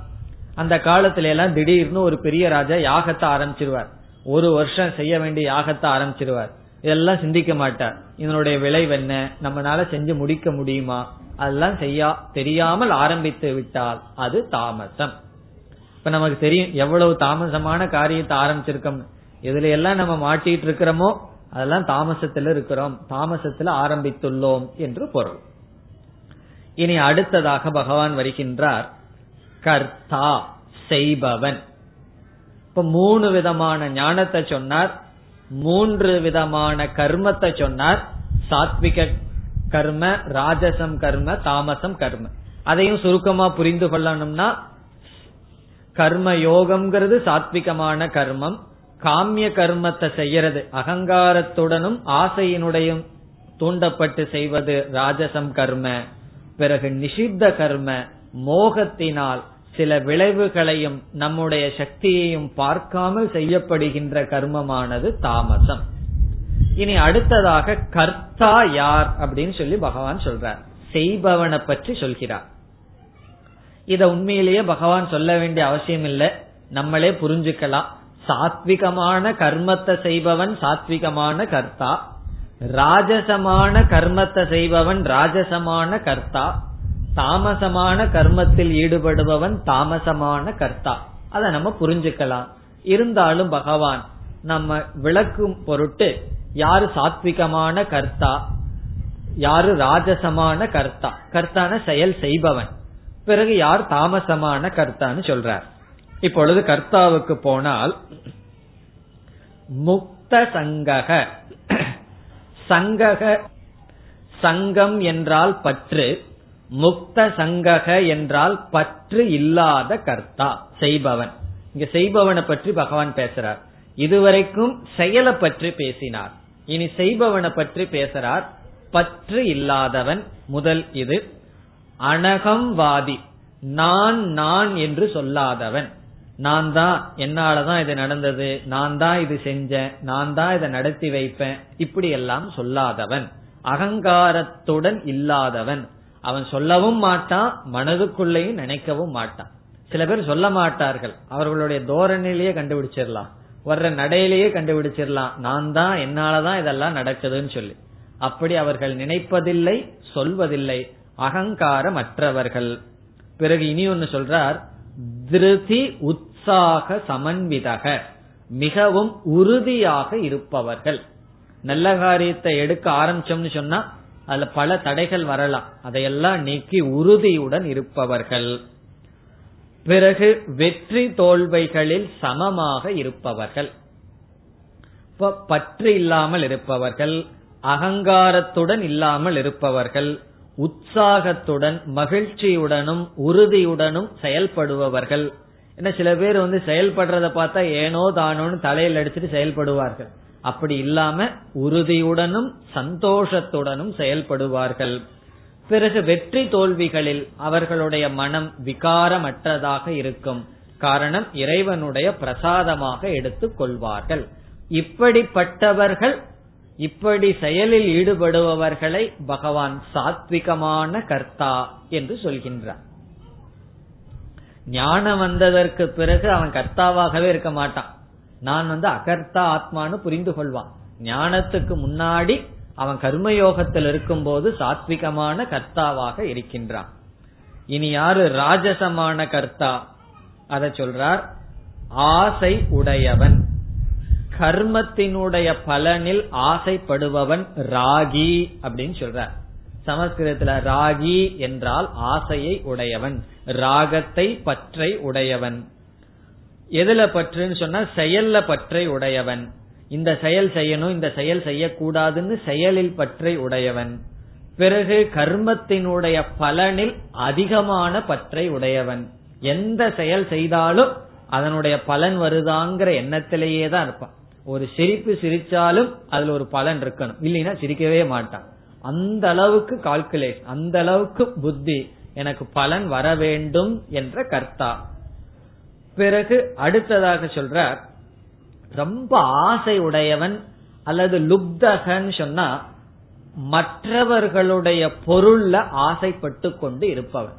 A: அந்த காலத்துல எல்லாம் திடீர்னு ஒரு பெரிய ராஜா யாகத்தை ஆரம்பிச்சிருவார். ஒரு வருஷம் செய்ய வேண்டிய யாகத்தை ஆரம்பிச்சிருவார். இதெல்லாம் சிந்திக்க மாட்டார். இதனுடைய விளைவு என்ன? நம்மளால செஞ்சு முடிக்க முடியுமா? அதெல்லாம் செய்யா தெரியாமல் ஆரம்பித்து விட்டால் அது தாமசம். இப்ப நமக்கு தெரியும் எவ்வளவு தாமசமான காரியத்தை ஆரம்பிச்சிருக்கோம் இதுல எல்லாம் நம்ம மாட்டிட்டு இருக்கிறோமோ? அதெல்லாம் தாமசத்துல இருக்கிறோம். தாமசத்துல ஆரம்பித்துள்ளோம் என்று பொருள். இனி அடுத்ததாக பகவான் வருகின்றார். கர்த்தா செய்பவன். இப்ப மூணு விதமான ஞானத்தை சொன்னார். மூன்று விதமான கர்மத்தை சொன்னார். சாத்விக கர்ம ராஜசம் கர்ம தாமசம் கர்ம. அதையும் சுருக்கமா புரிந்து கொள்ளணும்னா கர்ம யோகம்ங்கிறது சாத்விகமான கர்மம். காமிய கர்மத்தை செய்யறது அகங்காரத்துடனும் ஆசையினுடையும் தூண்டப்பட்டு செய்வது ராஜசம் கர்ம. பிறகு நிஷித்த கர்ம மோகத்தினால் சில விளைவுகளையும் நம்முடைய சக்தியையும் பார்க்காமல் செய்யப்படுகின்ற கர்மமானது தாமசம். இனி அடுத்ததாக கர்த்தா யார் அப்படின்னு சொல்லி பகவான் சொல்றார். செய்பவனை பற்றி சொல்கிறார். இத உண்மையிலேயே பகவான் சொல்ல வேண்டிய அவசியம் இல்லை. நம்மளே புரிஞ்சுக்கலாம். சாத்விகமான கர்மத்தை செய்பவன் சாத்விகமான கர்த்தா. ராஜசமான கர்மத்தை செய்பவன் ராஜசமான கர்த்தா. தாமசமான கர்மத்தில் ஈடுபடுபவன் தாமசமான கர்த்தா. அதை நம்ம புரிஞ்சுக்கலாம். இருந்தாலும் பகவான் நம்ம விளக்கும் பொருட்டு யாரு சாத்விகமான கர்த்தா யாரு ராஜசமான கர்த்தா? கர்த்தான செயல் செய்பவன். பிறகு யார் தாமசமான கர்த்தான்னு சொல்றார். இப்பொழுது கர்த்தாவுக்கு போனால் முக்த சங்கக. சங்கக சங்கம் என்றால் பற்று முக்த சங்கக என்றால் பற்று இல்லாத கர்த்தா செய்பவன். இங்க செய்பவனை பற்றி பகவான் பேசுறார். இதுவரைக்கும் செயலை பற்றி பேசினார். இனி செய்பவனை பற்றி பேசுறார். பற்று இல்லாதவன் முதல் இது. அனகம் வாதி நான் நான் என்று சொல்லாதவன். நான் தான் என்னாலதான் இது நடந்தது நான் தான் இது செஞ்சேன் நான் தான் இதை நடத்தி வைப்பேன். இப்படி எல்லாம் சொல்லாதவன். அகங்காரத்துடன் இல்லாதவன். அவன் சொல்லவும் மாட்டான் மனதுக்குள்ளேயும் நினைக்கவும் மாட்டான். சில பேர் சொல்ல மாட்டார்கள். அவர்களுடைய தோரணையிலேயே கண்டுபிடிச்சிடலாம். வர்ற நடையிலேயே கண்டுபிடிச்சிடலாம். நான் தான் என்னாலதான் இதெல்லாம் நடக்குதுன்னு சொல்லி. அப்படி அவர்கள் நினைப்பதில்லை சொல்வதில்லை. அகங்காரமற்றவர்கள். பிறகு இனி ஒன்னு சொல்றார் திருதி உற்சாக சமன்விதக மிகவும் உறுதியாக இருப்பவர்கள். நல்ல காரியத்தை எடுக்க ஆரம்பிச்சோம்னு சொன்னா அதுல பல தடைகள் வரலாம். அதையெல்லாம் நீக்கி உறுதியுடன் இருப்பவர்கள். பிறகு வெற்றி தோல்வைகளில் சமமாக இருப்பவர்கள். பற்று இல்லாமல் இருப்பவர்கள் அகங்காரத்துடன் இல்லாமல் இருப்பவர்கள் உற்சாகத்துடன் மகிழ்ச்சியுடனும் உறுதியுடனும் செயல்படுபவர்கள். என்ன சில பேர் வந்து செயல்படுறத பார்த்தா ஏனோ தானோன்னு தலையில் அடிச்சுட்டு செயல்படுவார்கள். அப்படி இல்லாம உறுதியுடனும் சந்தோஷத்துடனும் செயல்படுவார்கள். பிறகு வெற்றி தோல்விகளில் அவர்களுடைய மனம் விகாரமற்றதாக இருக்கும். காரணம் இறைவனுடைய பிரசாதமாக எடுத்துக் கொள்வார்கள். இப்படிப்பட்டவர்கள் இப்படி செயலில் ஈடுபடுபவர்களை பகவான் சாத்விகமான கர்த்தா என்று சொல்கின்றார். ஞானம் வந்ததற்கு பிறகு அவன் கர்த்தாவாகவே இருக்க மாட்டான். நான் வந்து அகர்த்தா ஆத்மான்னு புரிந்து கொள்வான். ஞானத்துக்கு முன்னாடி அவன் கர்மயோகத்தில் இருக்கும் போது சாத்விகமான கர்த்தாவாக இருக்கின்றான். இனி யாரு ராஜசமான கர்த்தா? அத சொல்றார் ஆசை உடையவன். கர்மத்தினுடைய பலனில் ஆசைப்படுபவன் ராகி அப்படின்னு சொல்றார். சமஸ்கிருதத்துல ராகி என்றால் ஆசையை உடையவன் ராகத்தை பற்றை உடையவன். எதுல பற்றுன்னு சொன்னா செயல்ல பற்றை உடையவன். இந்த செயல் செய்யணும் இந்த செயல் செய்யக்கூடாதுன்னு செயலில் பற்றை உடையவன். பிறகு கர்மத்தினுடைய பலனில் அதிகமான பற்றை உடையவன். எந்த செயல் செய்தாலும் அதனுடைய பலன் வருதாங்கிற எண்ணத்திலேயே தான் இருப்பான். ஒரு சிரிப்பு சிரிச்சாலும் அதுல ஒரு பலன் இருக்கணும். இல்லைன்னா சிரிக்கவே மாட்டான். அந்த அளவுக்கு கால்குலேஷன் அந்த அளவுக்கு புத்தி எனக்கு பலன் வர வேண்டும் என்ற கர்த்தா. பிறகு அடுத்ததாக சொல்ற ரொம்ப ஆசை உடையவன் அல்லது லுப்தகன் சொன்னா மற்றவர்களுடைய பொருள்ல ஆசைப்பட்டு கொண்டு இருப்பவன்.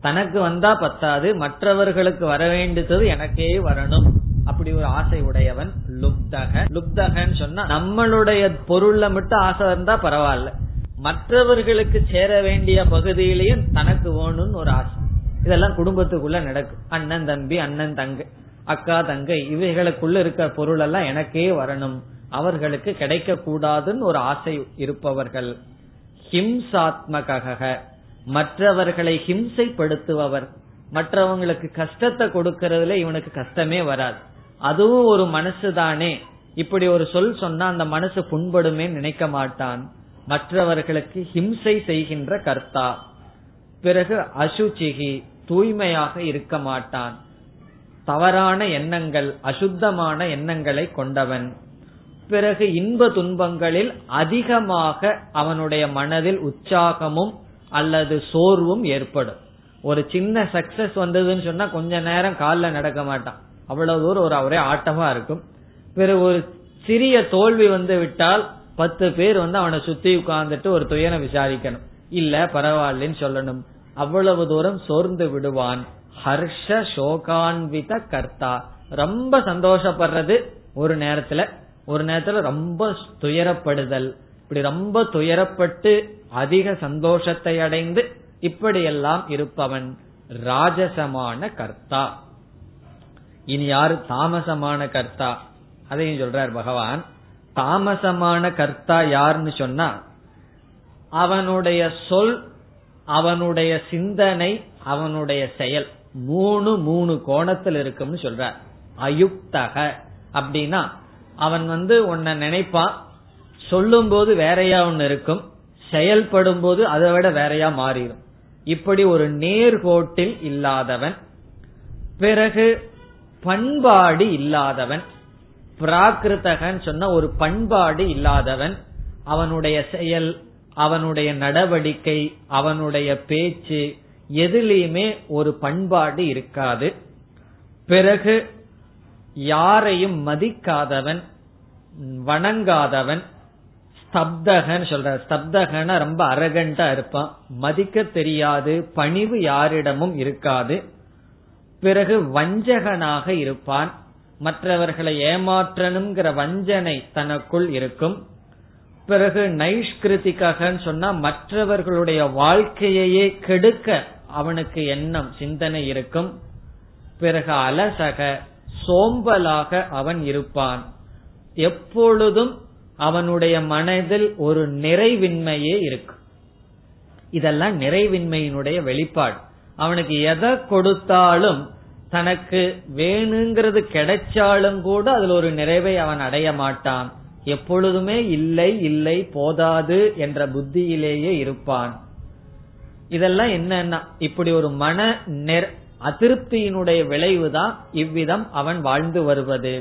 A: தனக்கு வந்தா பத்தாது மற்றவர்களுக்கு வர வேண்டியது எனக்கே வரணும். அப்படி ஒரு ஆசை உடையவன் லுப்தக. லுப்தகன்னு சொன்னா நம்மளுடைய பொருள்ல மட்டும் ஆசை இருந்தா பரவாயில்ல. மற்றவர்களுக்கு சேர வேண்டிய பகுதியிலையும் தனக்கு வேணும்னு ஒரு ஆசை. இதெல்லாம் குடும்பத்துக்குள்ள நடக்கும். அண்ணன் தம்பி அண்ணன் தங்கை அக்கா தங்கை இவைகளுக்குள்ள இருக்கிற பொருள் எல்லாம் எனக்கே வரணும். அவர்களுக்கு கிடைக்க கூடாதுன்னு ஒரு ஆசை இருப்பவர்கள். ஹிம்சாத்மக மற்றவர்களை ஹிம்சைப்படுத்துபவர். மற்றவங்களுக்கு கஷ்டத்தை கொடுக்கறதுல இவனுக்கு கஷ்டமே வராது. அதுவும் ஒரு மனசு தானே. இப்படி ஒரு சொல் சொன்னா அந்த மனசு புண்படுமே நினைக்க மாட்டான். மற்றவர்களுக்கு ஹிம்சை செய்கின்ற கர்த்தா. பிறகு அசுச்சிகி தூய்மையாக இருக்க மாட்டான். தவறான எண்ணங்கள் அசுத்தமான எண்ணங்களை கொண்டவன். பிறகு இன்ப துன்பங்களில் அதிகமாக அவனுடைய மனதில் உற்சாகமும் அல்லது சோர்வும் ஏற்படும். ஒரு சின்ன சக்சஸ் வந்ததுன்னு சொன்னா கொஞ்ச நேரம் காலில் நடக்க மாட்டான். அவ்வளவு தூரம் ஒரு அவரே ஆட்டமா இருக்கும். பிறகு ஒரு சிறிய தோல்வி வந்து விட்டால் பத்து பேர் வந்து அவனை சுத்தி உட்கார்ந்துட்டு ஒரு துயரம் விசாரிக்கணும். இல்ல பரவாயில்லன்னு சொல்லணும். அவ்வளவு தூரம் சோர்ந்து விடுவான். ஹர்ஷ சோகான்வித கர்த்தா. ரொம்ப சந்தோஷப்படுறது ஒரு நேரத்துல. ஒரு நேரத்துல ரொம்ப துயரப்படுதல். இப்படி ரொம்ப துயரப்பட்டு அதிக சந்தோஷத்தை அடைந்து இப்படியெல்லாம் இருப்பவன் ராஜசமான கர்த்தா. இனி யாரு தாமசமான கர்த்தா? அதையும் சொல்றார் பகவான். தாமசமான கர்த்தா யாருன்னு சொன்னா அவனுடைய சொல் அவனுடைய சிந்தனை அவனுடைய செயல். மூணு மூணு கோணத்தில் இருக்கும்னு சொல்றார். அயுக்தக. அப்படின்னா அவன் வந்து உன்னை நினைப்பான். சொல்லும் போது வேறையா ஒன்னு இருக்கும். செயல்படும் போது அதை விட வேறையா மாறிடும். இப்படி ஒரு நேர்கோட்டில் இல்லாதவன் பிறகு பண்பாடு இல்லாதவன். பிராகிருத்தகன் சொன்ன ஒரு பண்பாடு இல்லாதவன் அவனுடைய செயல் அவனுடைய நடவடிக்கை அவனுடைய பேச்சு எதுலேயுமே ஒரு பண்பாடு இருக்காது. பிறகு யாரையும் மதிக்காதவன் வணங்காதவன் ஸ்தப்தகன் சொல்ற ஸ்தப்தகன ரொம்ப அரகண்டா இருப்பான். மதிக்க தெரியாது பணிவு யாரிடமும் இருக்காது. பிறகு வஞ்சகனாக இருப்பான். மற்றவர்களை ஏமாற்றணுங்கிற வஞ்சனை தனக்குள் இருக்கும். பிறகு நைஷ்கிருதிகன்னு சொன்னா மற்றவர்களுடைய வாழ்க்கையையே கெடுக்க அவனுக்கு எண்ணம் சிந்தனை இருக்கும். பிறகு அலசக சோம்பலாக அவன் இருப்பான். எப்பொழுதும் அவனுடைய மனதில் ஒரு நிறைவின்மையே இருக்கும் இதெல்லாம் நிறைவின்மையினுடைய வெளிப்பாடு. அவனுக்கு எதை கொடுத்தாலும் தனக்கு வேணுங்கிறது கிடைச்சாலும் கூட அதுல ஒரு நிறைவை அவன் அடைய மாட்டான். எப்பொழுதுமே இல்லை இல்லை போதாது என்ற புத்தியிலேயே இருப்பான். இதெல்லாம் என்னன்னா இப்படி ஒரு மன அதிருப்தியினுடைய விளைவுதான் இவ்விதம் அவன் வாழ்ந்து வருவது.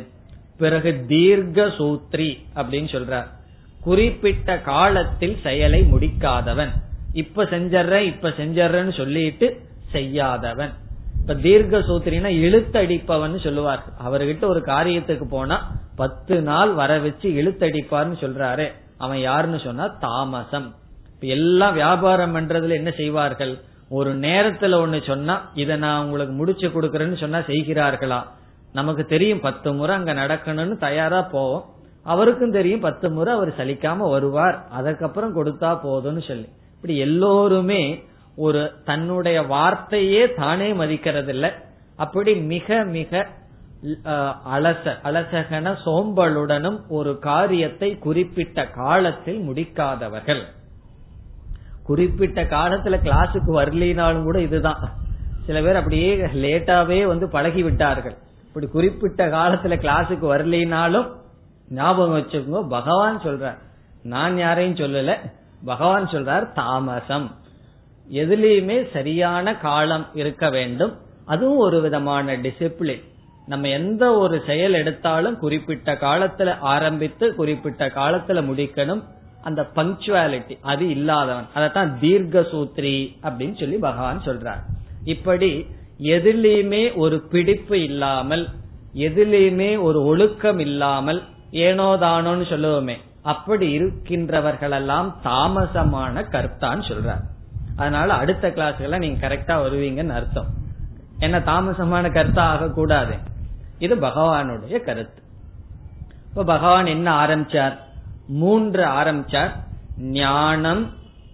A: பிறகு தீர்க்க சூத்ரி அப்படின்னு சொல்றார். குறிப்பிட்ட காலத்தில் செயலை முடிக்காதவன். இப்ப செஞ்சற இப்ப செஞ்சறன்னு சொல்லிட்டு செய்யாதவன். இப்ப தீர்க்க சூத்திரினா இழுத்தடிப்பவன் சொல்லுவார். அவர்கிட்ட ஒரு காரியத்துக்கு போனா பத்து நாள் வர வச்சு இழுத்தடிப்பார்னு சொல்றாரு. அவன் யாருன்னு சொன்னா தாமசம். இப்ப எல்லாம் வியாபாரம் பண்றதுல என்ன செய்வார்கள்? ஒரு நேரத்துல ஒண்ணு சொன்னா இத நான் உங்களுக்கு முடிச்சு கொடுக்கறேன்னு சொன்னா செய்கிறார்களா? நமக்கு தெரியும் பத்து முறை அங்க நடக்கணும்னு தயாரா போவோம். அவருக்கும் தெரியும் பத்து முறை அவர் சலிக்காம வருவார். அதுக்கப்புறம் கொடுத்தா போதும்னு சொல்லி. இப்படி எல்லோருமே ஒரு தன்னுடைய வார்த்தையே தானே மதிக்கிறது இல்ல அப்படி மிக மிக அலச அலசகன சோம்பலுடனும் ஒரு காரியத்தை குறிப்பிட்ட காலத்தில் முடிக்காதவர்கள். குறிப்பிட்ட காலத்துல கிளாஸுக்கு வரலினாலும் கூட இதுதான். சில பேர் அப்படியே லேட்டாவே வந்து பழகி விட்டார்கள். இப்படி குறிப்பிட்ட காலத்துல கிளாஸுக்கு வரலினாலும் ஞாபகம் வச்சுக்கோங்க பகவான் சொல்றார். நான் யாரையும் சொல்லல. பகவான் சொல்றார் தாமசம். எதுலேயுமே சரியான காலம் இருக்க வேண்டும். அதுவும் ஒரு விதமான டிசிப்ளின் நம்ம எந்த ஒரு செயல் எடுத்தாலும் குறிப்பிட்ட காலத்துல ஆரம்பித்து குறிப்பிட்ட காலத்துல முடிக்கணும். அந்த பங்க்சுவாலிட்டி அது இல்லாதவன். அதத்தான் தீர்க்க சூத்ரி அப்படின்னு சொல்லி பகவான் சொல்றார். இப்படி எதிலையுமே ஒரு பிடிப்பு இல்லாமல் எதிலையுமே ஒரு ஒழுக்கம் இல்லாமல் ஏனோதானோன்னு சொல்லுவோமே அப்படி இருக்கின்றவர்களெல்லாம் தாமசமான கருத்தான் சொல்றார். அதனால அடுத்த கிளாஸ்ல நீங்க கரெக்டா வருவீங்கன்னு அர்த்தம். என்ன தாமசமான கருத்தா ஆகக்கூடாது. இது பகவானுடைய கருத்து. இப்ப பகவான் என்ன ஆரம்பிச்சார்? மூன்று ஆரம்பிச்சார். ஞானம்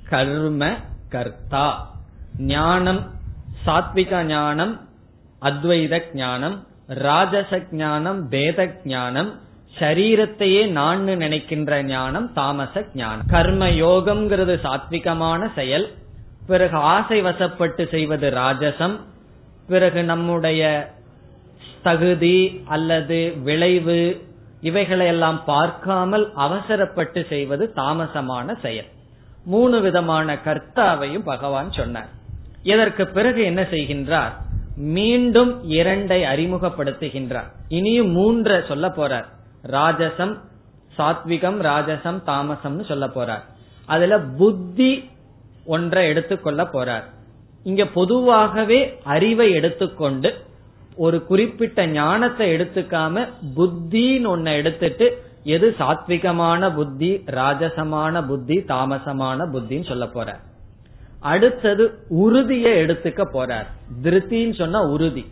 A: கர்ம கர்த்தா. ஞானம் சாத்விக ஞானம் அத்வைத ஞானம் ராஜச ஞானம் பேத ஞானம் சரீரத்தையே நான் நினைக்கின்ற ஞானம் தாமச ஞானம். கர்ம யோகம்ங்கிறது சாத்விகமான செயல். பிறகு ஆசை வசப்பட்டு செய்வது ராஜசம். பிறகு நம்முடைய தகுதி அல்லது விளைவு இவைகளையெல்லாம் பார்க்காமல் அவசரப்பட்டு செய்வது தாமசமான செயல். மூணு விதமான கர்த்தாவையும் பகவான் சொன்னார். இதற்கு பிறகு என்ன செய்கின்றார்? மீண்டும் இரண்டை அறிமுகப்படுத்துகின்றார். இனியும் மூன்ற சொல்ல போறார். ராஜசம் சாத்விகம் ராஜசம் தாமசம்னு சொல்ல போறார். அதுல புத்தி ஒன்றை எடுத்துக்கொள்ள போறார். இங்க பொதுவாகவே அறிவை எடுத்துக்கொண்டு ஒரு குறிப்பிட்ட ஞானத்தை எடுத்துக்காம புத்தின்னு ஒன்ன எடுத்துட்டு எது சாத்விகமான புத்தி ராஜசமான புத்தி தாமசமான புத்தின்னு சொல்ல போறார். அடுத்தது உறுதியை எடுத்துக்க போறார். திருத்தின்னு சொன்னா உறுதி.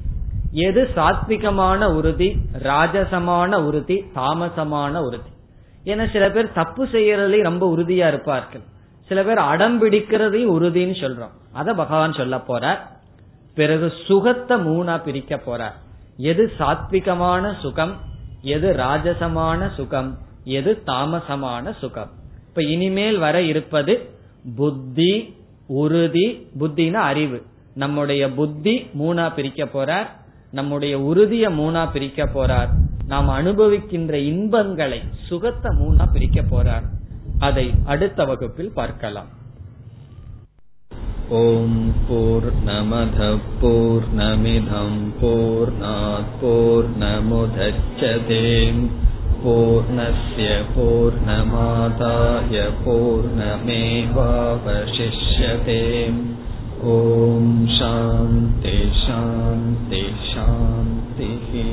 A: எது சாத்விகமான உறுதி ராஜசமான உறுதி தாமசமான உறுதி. ஏன்னா சில பேர் தப்பு செய்யறதுலயும் ரொம்ப உறுதியா இருப்பார்கள். சில பேர் அடம் பிடிக்கிறதையும் உறுதின்னு சொல்றோம். அத பகவான் சொல்ல போறார். பிறகு சுகத்தை மூணா பிரிக்க போறார். எது சாத்விகமான சுகம் எது ராஜசமான சுகம் எது தாமசமான சுகம். இப்ப இனிமேல் வர இருப்பது புத்தி உறுதி புத்தினா அறிவு. நம்முடைய புத்தி மூணா பிரிக்க போறார். நம்முடைய உறுதிய மூணா பிரிக்க போறார். நாம் அனுபவிக்கின்ற இன்பங்களை சுகத்தை மூணா பிரிக்க போறார். அதை அடுத்த வகுப்பில் பார்க்கலாம்.
B: ஓம் போர் நமத போர் நமிதம் போர் போர் நமுதச்சதேம் பூர்ணய பூர்ணமாதாய பூர்ணமேவாவசிஷ்யதேம். ஓம் சாந்தி சாந்தி சாந்திஹி.